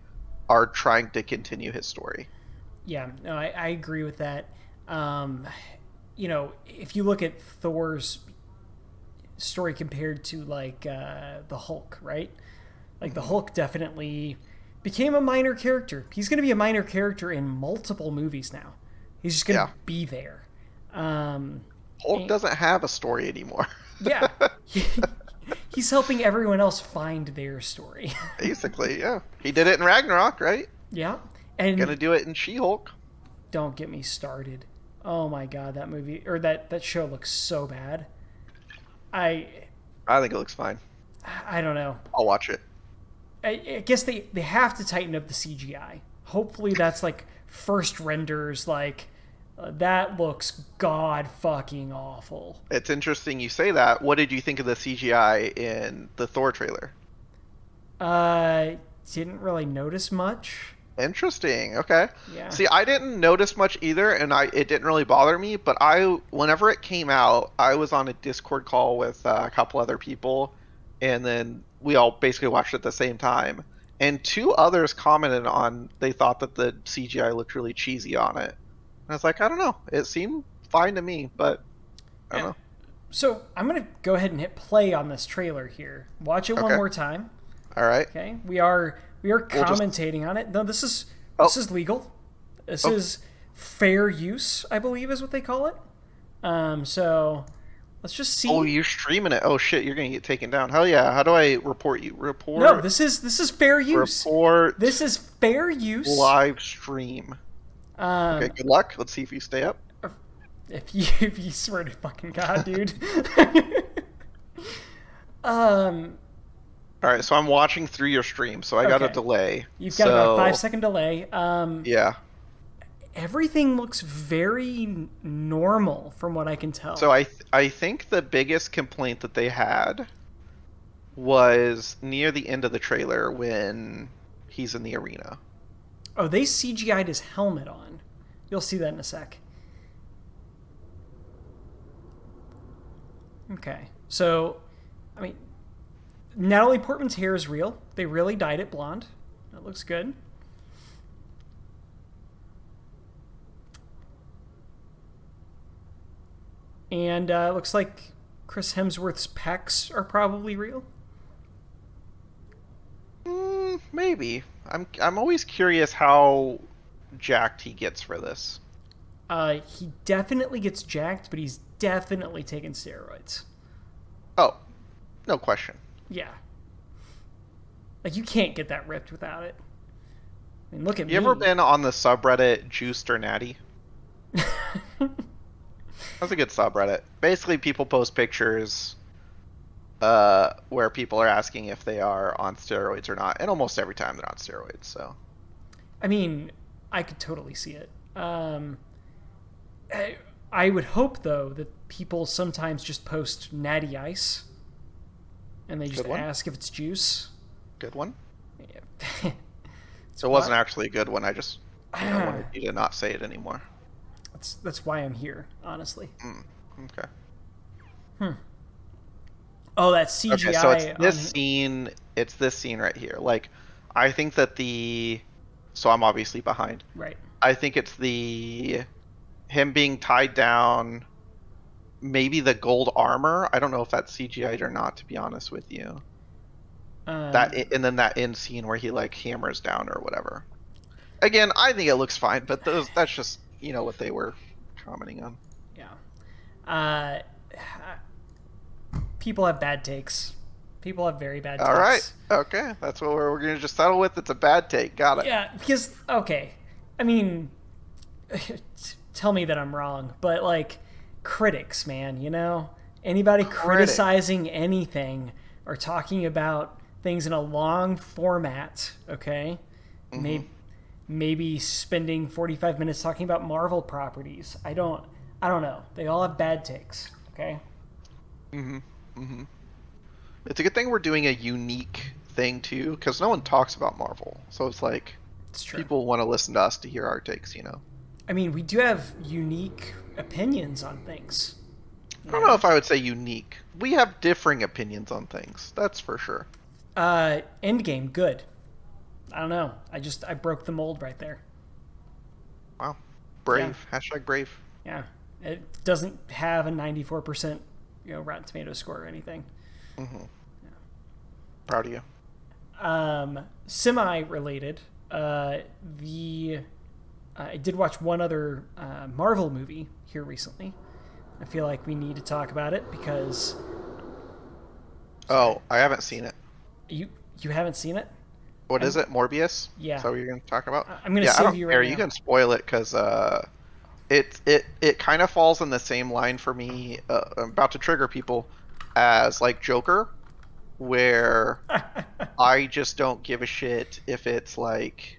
are trying to continue his story. Yeah, no, I, I agree with that. Um, you know, if you look at Thor's story compared to like uh, the Hulk, right? Like the Hulk definitely became a minor character. He's going to be a minor character in multiple movies now. He's just going to Yeah. be there. Um, Hulk And- doesn't have a story anymore. yeah, he's helping everyone else find their story. Basically, yeah. He did it in Ragnarok, right? yeah, and Gonna do it in She-Hulk. don't get me started. Oh my god, that movie or that that show looks so bad. I I think it looks fine. I don't know. I'll watch it. I, I guess they they have to tighten up the CGI. Hopefully that's like first renders like uh, that looks god fucking awful. It's interesting you say that. What did you think of the CGI in the Thor trailer? Uh didn't really notice much. Interesting. Okay. Yeah. See, I didn't notice much either, and I it didn't really bother me. But I, whenever it came out, I was on a Discord call with uh, a couple other people, and then we all basically watched it at the same time. And two others commented on they thought that the CGI looked really cheesy on it. And I was like, I don't know. It seemed fine to me, but I don't Yeah. know. So I'm gonna go ahead and hit play on this trailer here. Watch it one more time. All right. Okay, we are we are We'll just- commentating on it. No, this is Oh. this is legal. This Oh. is fair use, I believe, is what they call it. Um, so let's just see. Oh, you're streaming it. Oh shit, you're gonna get taken down. Hell yeah. How do I report you? Report. no, this is this is fair use. report. This is fair use. live stream. Um, Okay, good luck. Let's see if you stay up. if you if you swear to fucking god, dude. um, All right, so I'm watching through your stream, so I got a delay. you've got about a five second delay. Um, Yeah. everything looks very normal from what I can tell. So I th- I think the biggest complaint that they had was near the end of the trailer when he's in the arena. Oh, they CGI'd his helmet on. You'll see that in a sec. Okay. So, I mean, Natalie Portman's hair is real. They really dyed it blonde. That looks good. And uh, it looks like Chris Hemsworth's pecs are probably real. Mm, maybe. I'm I'm always curious how jacked he gets for this. Uh, he definitely gets jacked, but he's definitely taking steroids. Oh, no question. Yeah. Like you can't get that ripped without it. I mean, look at me. You me. ever been on the subreddit Juiced or Natty? That's a good subreddit. Basically, people post pictures uh, where people are asking if they are on steroids or not, and almost every time they're on steroids. So I mean, I could totally see it. Um, I, I would hope though that people sometimes just post natty ice, and they just ask if it's juice. good one. Yeah. So it wasn't actually a good one. I just know, wanted you to not say it anymore. That's that's why I'm here, honestly. Mm, okay. Oh, that CGI. Okay, so it's this on- scene. It's this scene right here. Like, I think that the. So I'm obviously behind. right. I think it's the him being tied down. Maybe the gold armor. I don't know if that's CGI'd or not. To be honest with you, Um, that and then that end scene where he like hammers down or whatever. Again, I think it looks fine, but those that's just you know what they were commenting on. Yeah. Uh, people have bad takes. People have very bad takes. All right, okay, that's what we're, we're gonna just settle with. It's a bad take. Got it. Yeah, because okay, I mean, tell me that I'm wrong, but like critics, man, you know, anybody Critic. criticizing anything or talking about things in a long format, okay, Mm-hmm. maybe maybe spending 45 minutes talking about Marvel properties. I don't, I don't know. They all have bad takes, okay. Mm-hmm. Mm-hmm. It's a good thing we're doing a unique thing too, because no one talks about Marvel, so it's like It's true. people want to listen to us to hear our takes. You know. I mean, we do have unique opinions on things. I don't know if I would say unique. We have differing opinions on things. That's for sure. Uh, Endgame, good. I don't know. I just I broke the mold right there. Wow. Brave. Hashtag brave. Yeah, it doesn't have a ninety four percent, you know, Rotten Tomato score or anything. Mm-hmm. Proud of you. Um, semi related. Uh, the I did watch one other uh, Marvel movie here recently. I feel like we need to talk about it because Oh, I haven't seen it. you you haven't seen it. What is it? Morbius? Yeah. Is that what you're going to talk about? I'm gonna yeah, save you right care. now. You can spoil it because uh, it it it kind of falls in the same line for me. Uh, I'm about to trigger people as like Joker, where I just don't give a shit if it's like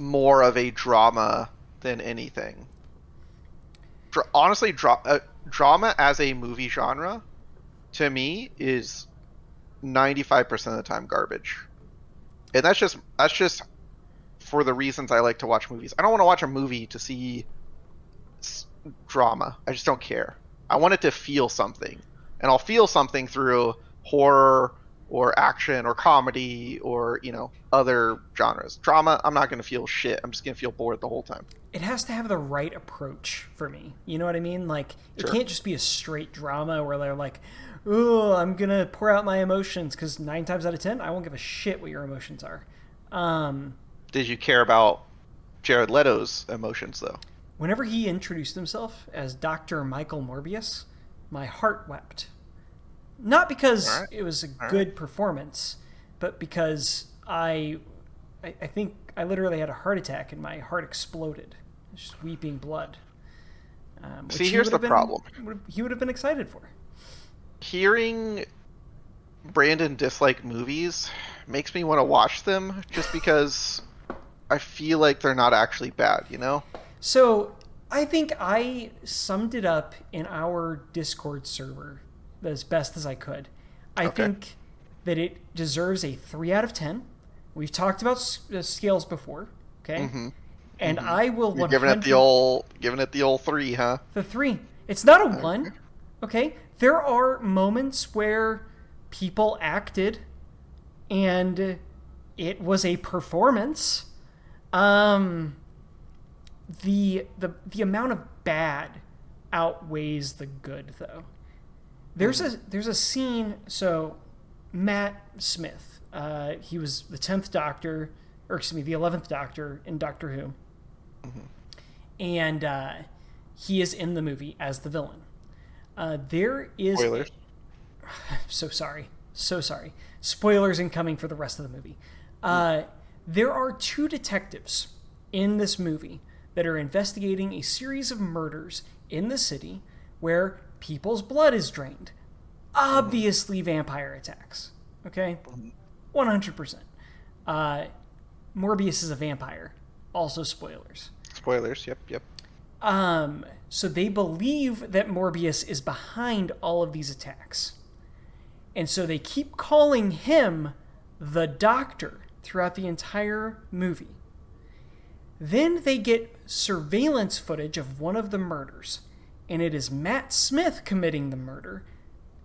more of a drama than anything. Honestly, uh, drama as a movie genre to me is 95% of the time garbage. And that's just that's just for the reasons I like to watch movies. I don't want to watch a movie to see s- drama. I just don't care. I want it to feel something. And I'll feel something through horror or action or comedy or, you know, other genres. Drama, I'm not going to feel shit. I'm just going to feel bored the whole time. it has to have the right approach for me. You know what I mean? Like it Sure. can't just be a straight drama where they're like, "Oh, I'm gonna pour out my emotions," because nine times out of ten, I won't give a shit what your emotions are. Um, Did you care about Jared Leto's emotions though? whenever he introduced himself as Doctor Michael Morbius, my heart wept. Not because right. it was a All good performance, but because I, I, I think I literally had a heart attack and my heart exploded, just weeping blood. Um, See, here's have the been- problem. would- He would have been excited for. hearing Brandon dislike movies makes me want to watch them just because I feel like they're not actually bad, you know? So I think I summed it up in our Discord server as best as I could. I Okay. think that it deserves a three out of ten. We've talked about s- uh, scales before, okay? Mhm. And I will You're one giving it the old giving it the old 3, huh? the three. It's not a one, okay? There are moments where people acted, and it was a performance. Um, the the the amount of bad outweighs the good, though. There's a there's a scene. So Matt Smith, uh, he was the tenth Doctor, or excuse me, the eleventh Doctor in Doctor Who, and uh, he is in the movie as the villain. Uh, there is Spoilers. so sorry. So sorry. Spoilers incoming for the rest of the movie. Uh, there are two detectives in this movie that are investigating a series of murders in the city where people's blood is drained. Obviously, vampire attacks. Okay? 100%. Uh, Morbius is a vampire. Also, spoilers. Spoilers. Yep, yep. Um, so they believe that Morbius is behind all of these attacks. And so they keep calling him the doctor throughout the entire movie. Then they get surveillance footage of one of the murders, and it is Matt Smith committing the murder.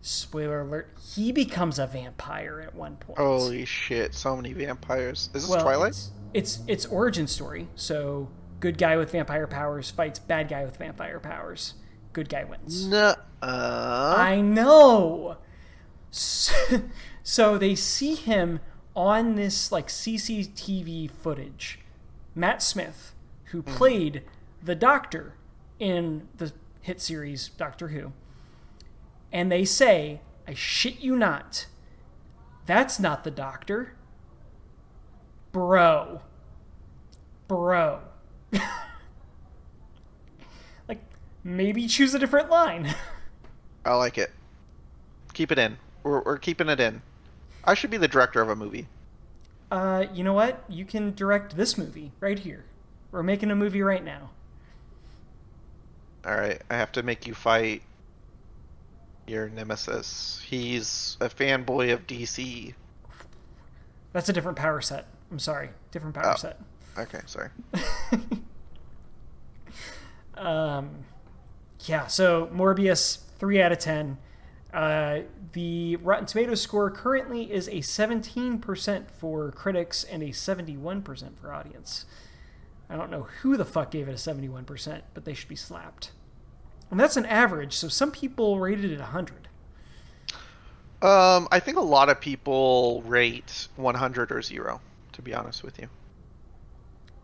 Spoiler alert, he becomes a vampire at one point. Holy shit, so many vampires. Is this Well, Twilight? It's, it's it's origin story. So good guy with vampire powers fights bad guy with vampire powers. Good guy wins. No. Uh, I know. So, so they see him on this like CCTV footage. Matt Smith, who played the Doctor in the hit series Doctor Who, and they say, "I shit you not, that's not the Doctor, bro, bro." like maybe choose a different line. I like it. Keep it in. We're, we're keeping it in. I should be the director of a movie. Uh, you know what? You can direct this movie right here. We're making a movie right now. All right, I have to make you fight your nemesis. He's a fanboy of DC. That's a different power set. I'm sorry, different power Oh. set. Okay, sorry. Um, yeah. So Morbius, three out of ten. Uh, the Rotten Tomatoes score currently is a 17% for critics and a 71% for audience. I don't know who the fuck gave it a 71%, but they should be slapped. And that's an average, so some people rated it 100. Um, I think a lot of people rate 100 or zero. To be honest with you,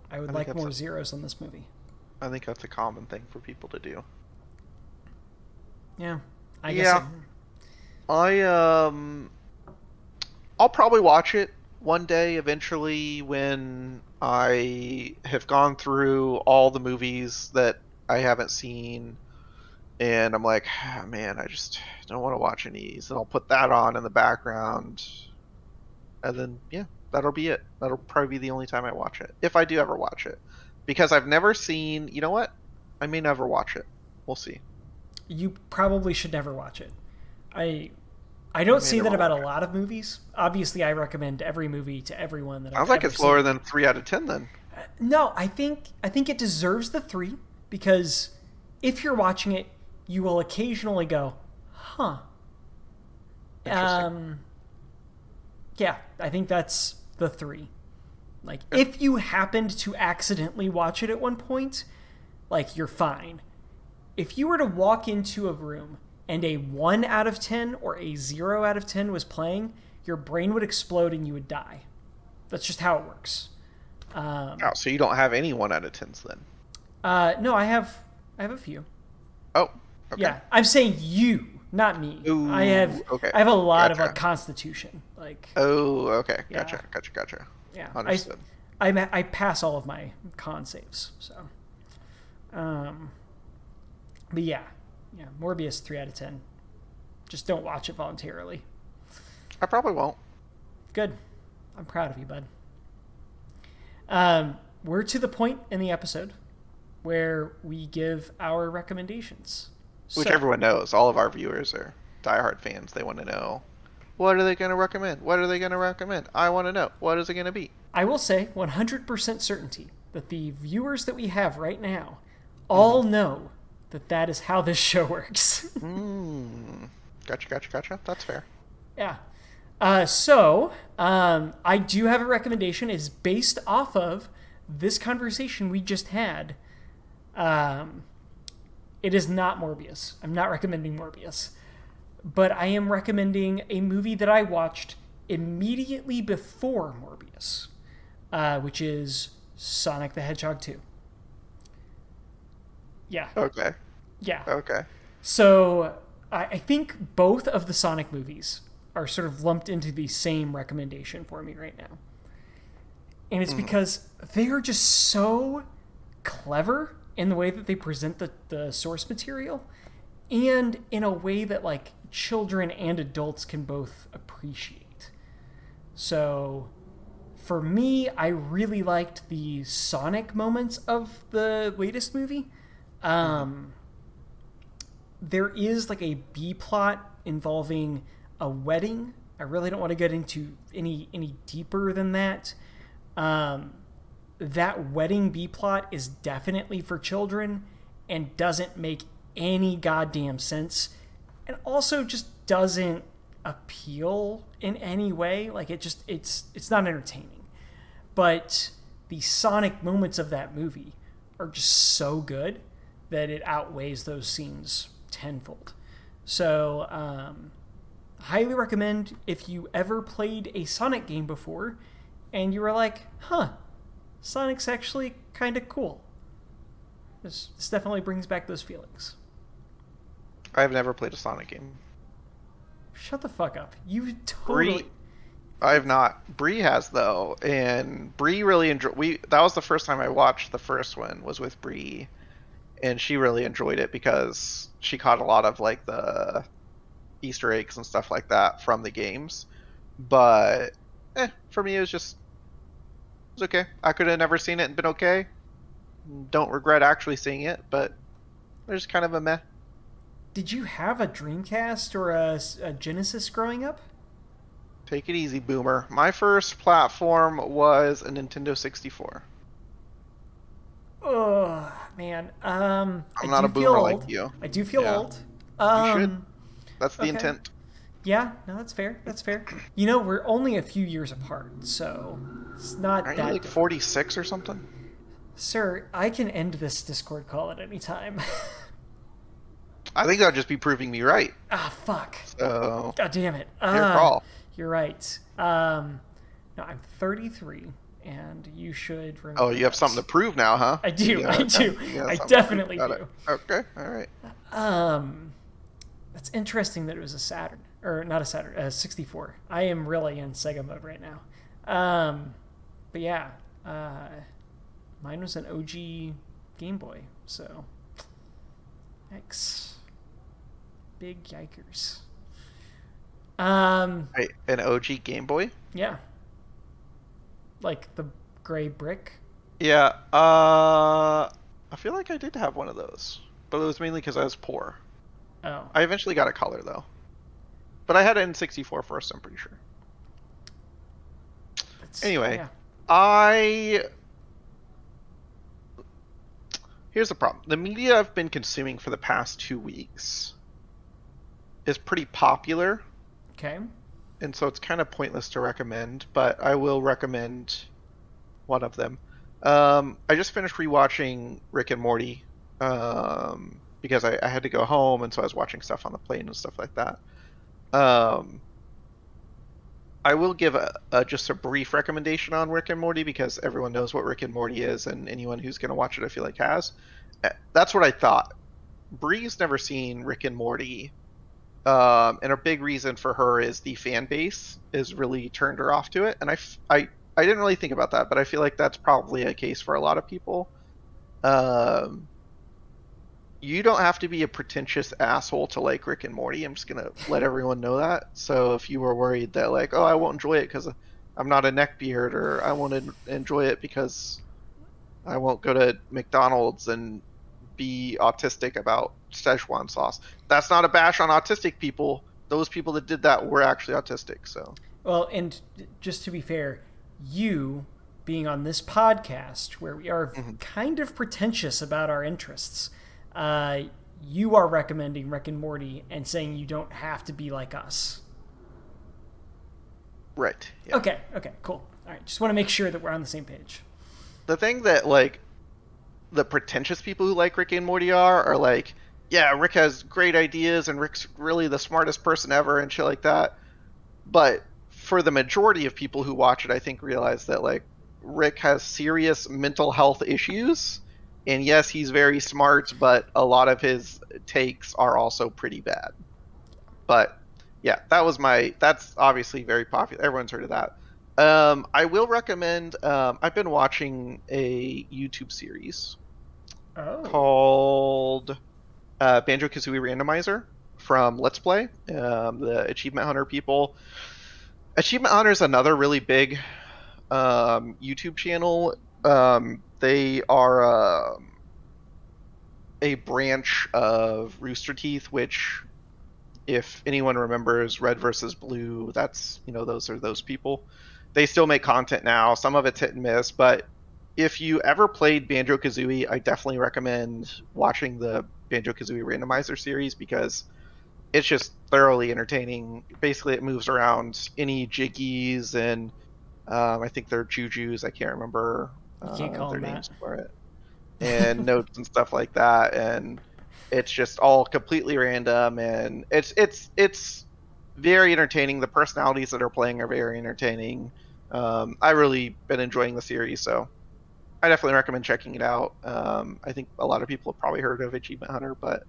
I would I like more a- zeros on this movie. I think that's a common thing for people to do. Yeah. I guess Yeah. guess. I um I'll probably watch it one day eventually when I have gone through all the movies that I haven't seen and I'm like, "Ah, man, I just don't want to watch any of these. And I'll put that on in the background. And then yeah, that'll be it. That'll probably be the only time I watch it. If I do ever watch it. Because I've never seen, you know what? I may never watch it. We'll see. you probably should never watch it. I I don't see that about a lot of movies. Obviously, I recommend every movie to everyone that Sounds I've like ever it's lower than three out of ten then. No, I think I think it deserves the three because if you're watching it, you will occasionally go, "Huh." Interesting. Um, yeah, I think that's the three. Like, if you happened to accidentally watch it at one point, like you're fine. If you were to walk into a room and a one out of ten or a zero out of ten was playing, your brain would explode and you would die. That's just how it works. Um, Oh, so you don't have any one out of tens then? uh, no, I have I have a few. Oh, okay. Yeah, I'm saying you, not me. Ooh, I have okay. I have a lot of Gotcha. like constitution. Like Oh, okay. Yeah. Gotcha. Gotcha. Gotcha. yeah, I, Understood. I ma- I pass all of my con saves. So, um, but yeah, yeah, Morbius three out of ten. Just don't watch it voluntarily. I probably won't. Good, I'm proud of you, bud. Um, we're to the point in the episode where we give our recommendations. Which So- everyone knows. All of our viewers are diehard fans. They want to know what are they going to recommend? What are they going to recommend? I want to know. What is it going to be? I will say 100% certainty that the viewers that we have right now all know that that is how this show works. Hmm. Gotcha. Gotcha. Gotcha. That's fair. yeah. Uh, so, um, I do have a recommendation. It's based off of this conversation we just had. Um, it is not Morbius. I'm not recommending Morbius. But I am recommending a movie that I watched immediately before Morbius, uh, which is Sonic the Hedgehog 2. Yeah, Okay. yeah. Okay. So I, I think both of the Sonic movies are sort of lumped into the same recommendation for me right now. And it's hmm. because they are just so clever in the way that they present the, the source material and in a way that like children and adults can both appreciate. So for me, I really liked the Sonic moments of the latest movie. Um, there is like a B plot involving a wedding. I really don't want to get into any any deeper than that. Um, that wedding B plot is definitely for children and doesn't make any goddamn sense, and also just doesn't appeal in any way. Like it just it's it's not entertaining. But the sonic moments of that movie are just so good that it outweighs those scenes tenfold. So um, highly recommend if you ever played a Sonic game before and you were like, huh, Sonic's actually kind of cool. This, this definitely brings back those feelings. I've never played a Sonic game. Shut the fuck up. You totally. Bree, I have not. Bree has though, and Bree really enjoyed. We that was the first time I watched the first one was with Bree, and she really enjoyed it because she caught a lot of like the Easter eggs and stuff like that from the games. But eh, for me, it was just it was okay. I could have never seen it and been okay. Don't regret actually seeing it, but was kind of a meh. Did you have a Dreamcast or a, a Genesis growing up? Take it easy, boomer. My first platform was a Nintendo 64. Oh man, um, I'm I not a boomer like you. I do feel Yeah. old. Um, should. That's the Okay. intent. Yeah, no, that's fair. That's fair. You know, we're only a few years apart, so it's not Aren't you that. like different. 46 or something? Sir, I can end this Discord call at any time. I think that'd just be proving me right. ah, fuck. So, God damn it. your Ah, call. You're right. Um, no, I'm 33, and you should remember. Oh, you have that. something to prove now, huh? I do, You I do. got I something to prove definitely do. it. Okay, all right. Um, that's interesting that it was a Saturn, or not a Saturn, a 64. I am really in Sega mode right now. Um, but yeah, uh, mine was an OG Game Boy, so yikes, big yikers. Um, Wait, an OG Game Boy? yeah, like the gray brick. Yeah. Uh, I feel like I did have one of those, but it was mainly because I was poor. Oh, I eventually got a color though, but I had an N64 first. I'm pretty sure. Anyway. yeah. I here's the problem: the media I've been consuming for the past two weeks is pretty popular, Okay. And so it's kind of pointless to recommend. But I will recommend one of them. Um, I just finished rewatching Rick and Morty um, because I, I had to go home, and so I was watching stuff on the plane and stuff like that. Um, I will give a, a just a brief recommendation on Rick and Morty because everyone knows what Rick and Morty is, and anyone who's going to watch it, I feel like has. Uh, That's what I thought. Bree's never seen Rick and Morty, um, and a big reason for her is the fan base is really turned her off to it. And I, f- I, I didn't really think about that, but I feel like that's probably a case for a lot of people. Um, you don't have to be a pretentious asshole to like Rick and Morty. I'm just gonna let everyone know that. So if you were worried that like, oh, I won't enjoy it because I'm not a neckbeard, or I won't en- enjoy it because I won't go to McDonald's and be autistic about Szechuan sauce. That's not a bash on autistic people. Those people that did that were actually autistic. So Well, and just to be fair, you being on this podcast where we are Mm-hmm. kind of pretentious about our interests, uh, you are recommending Rick and Morty and saying you don't have to be like us. right, yeah. Okay, okay, cool. All right, just want to make sure that we're on the same page. the thing that like the pretentious people who like Rick and Morty are are like, yeah, Rick has great ideas and Rick's really the smartest person ever and shit like that. But for the majority of people who watch it, I think realize that like Rick has serious mental health issues. And yes, he's very smart, but a lot of his takes are also pretty bad. But yeah, that was my. That's obviously very popular. Everyone's heard of that. Um, I will recommend. Um, I've been watching a YouTube series Oh, called uh, Banjo Kazooie Randomizer from Let's Play, um, the Achievement Hunter people. Achievement Hunter is another really big um, YouTube channel. Um, they are um a branch of Rooster Teeth, which, if anyone remembers Red versus Blue, that's you know those are those people. They still make content now. Some of it's hit and miss, but if you ever played Banjo Kazooie, I definitely recommend watching the Banjo Kazooie Randomizer series because it's just thoroughly entertaining. Basically, it moves around any jiggies and um, I think they're jujus. I can't remember You can't uh, call their them that. names for it, and notes and stuff like that. And it's just all completely random, and it's it's it's very entertaining. The personalities that are playing are very entertaining. Um, I really been enjoying the series, so I definitely recommend checking it out. Um, I think a lot of people have probably heard of Achievement Hunter, but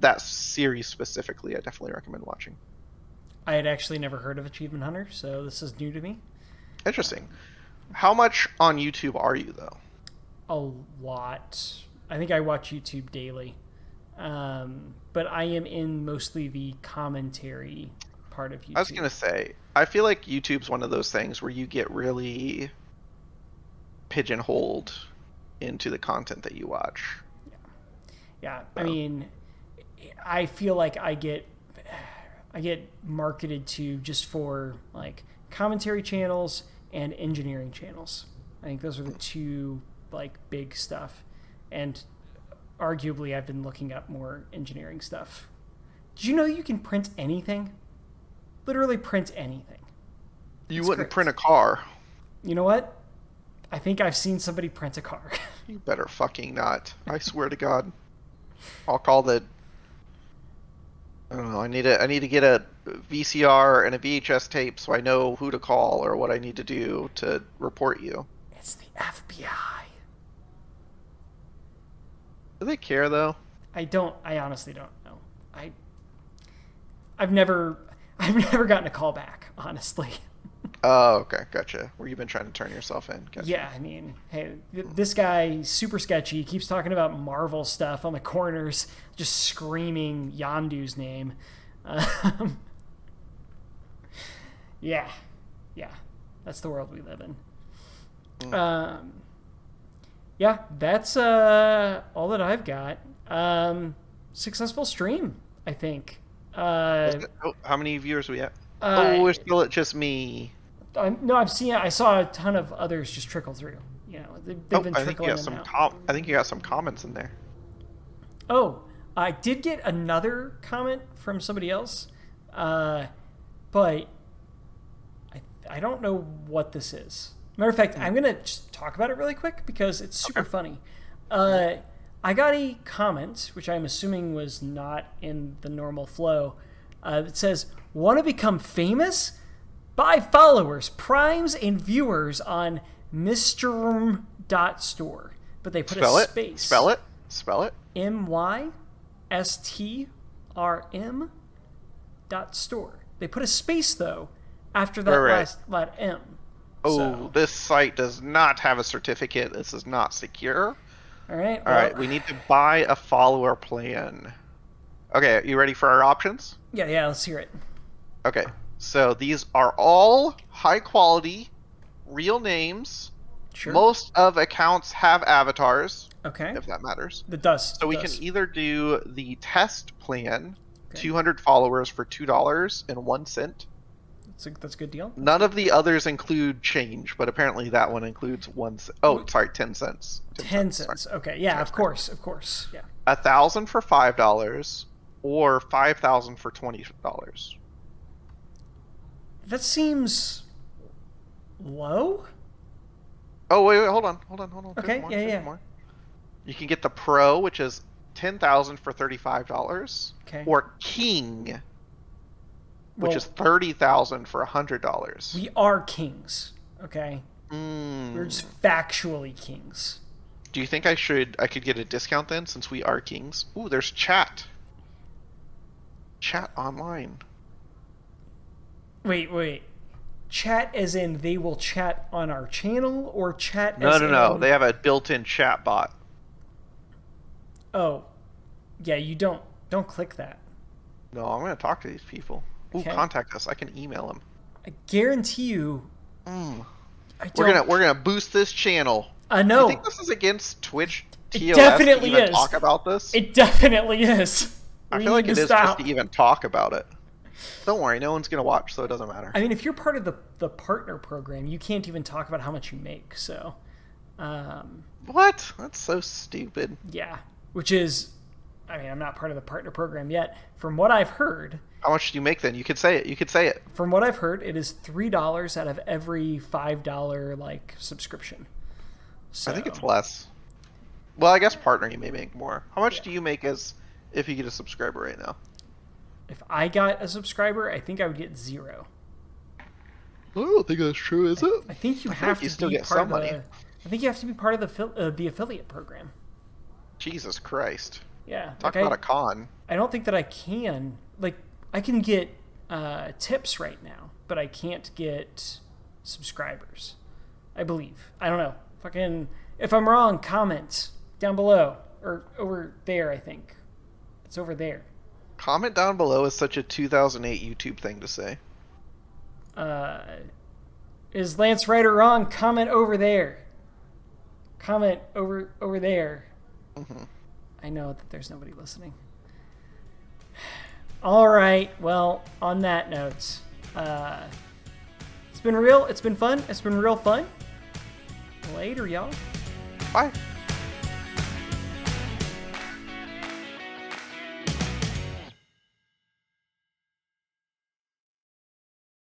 that series specifically, I definitely recommend watching. I had actually never heard of Achievement Hunter, so this is new to me. Interesting. How much on YouTube are you though? A lot. I think I watch YouTube daily, um, but I am in mostly the commentary part of YouTube. I was gonna say, I feel like YouTube's one of those things where you get really pigeonholed into the content that you watch. Yeah, yeah. I oh. mean, I feel like I get I get marketed to just for like commentary channels and engineering channels. I think those are the hmm. two like big stuff. And arguably I've been looking up more engineering stuff. Did you know you can print anything? Literally print anything. You It's wouldn't print a car. You know what? I think I've seen somebody print a car. You better fucking not. I swear to God. I'll call the. I don't know. I need to. I need to get a VCR and a VHS tape so I know who to call or what I need to do to report you. it's the FBI. Do they care though? I don't. I honestly don't know. I. I've never. I've never gotten a call back. Honestly. Oh, okay, gotcha. Where you've been trying to turn yourself in. Gotcha. Yeah, I mean, hey, this guy super sketchy. He keeps talking about Marvel stuff on the corners, just screaming Yondu's name. Um, yeah, yeah, that's the world we live in. Um, yeah, that's uh, all that I've got. Um, successful stream, I think. Uh, Oh, how many viewers we at? Uh, oh, we're still at just me. I, no, I've seen. I saw a ton of others just trickle through. You know, they, they've Oh, been I think you trickling got in some com- I think you got some comments in there. Oh, I did get another comment from somebody else, uh, but I I don't know what this is. Matter of fact, I'm gonna just talk about it really quick because it's super Okay. funny. Uh, I got a comment, which I'm assuming was not in the normal flow, uh, that says, "Want to become famous? Buy followers, primes, and viewers on Mr. But they put Spell a it. space. Spell it. Spell it. M Y S T R M dot store. They put a space though after that Right, last that M. Oh, So- this site does not have a certificate. This is not secure. All right. All right, we need to buy a follower plan. Okay, you ready for our options? Yeah, yeah. Let's hear it. Okay, so these are all high quality, real names. Sure. Most of accounts have avatars, okay. if that matters. The dust. So we does. can either do the test plan, Okay. 200 followers for $2 and 1 cent. That's a, that's a good deal. None of the others include change, but apparently that one includes 1 cent. Oh, sorry, 10 cents. Ten sorry. cents. Okay. Yeah. Of course. Of course. Yeah. a thousand for five dollars or five thousand for twenty dollars That seems low. oh wait, wait hold on hold on hold on Okay, more, yeah, yeah. more. you can get the pro which is ten thousand for thirty five dollars Okay. or king which Well- is thirty thousand for a hundred dollars We are kings. Okay. mm. We're just factually kings. do you think i should i could get a discount then since we are kings ooh there's chat chat online Wait, wait. Chat as in they will chat on our channel or chat no no no in- they have a built-in chat bot Oh. Yeah, you don't don't click that. no i'm gonna talk to these people ooh Okay. contact us i can email them I guarantee you Mm. I We're gonna we're gonna boost this channel. I You know. think this is against Twitch TOS It definitely to is. talk about this? It definitely is. I We feel like it is stop. just to even talk about it. Don't worry, no one's gonna watch, so it doesn't matter. I mean, if you're part of the the partner program, you can't even talk about how much you make. So, um, What? That's so stupid. yeah, which is, I mean, I'm not part of the partner program yet. From what I've heard, How much do you make then? You could say it. You could say it. from what I've heard, it is three dollars out of every five dollar like subscription. So, I think it's less. Well, I guess partner you may make more. How much do you make as if you get a subscriber right now? If I got a subscriber, I think I would get zero. I don't think that's true, is it? I think you I feel have like you to still be get part some of the. money. I think you have to be part of the fil- uh, the affiliate program. Jesus Christ. Yeah, Talk like about I, a con. I don't think that I can like I can get uh, tips right now, but I can't get subscribers. I believe. I don't know. Fucking if I'm wrong, comment down below or over there. I think it's over there. Comment down below is such a 2008 YouTube thing to say. Uh, is Lance right or wrong? Comment over there. Comment over over there. Mhm. I know that there's nobody listening. All right. Well, on that note, uh, it's been real. It's been fun. It's been real fun. Later, y'all. Bye.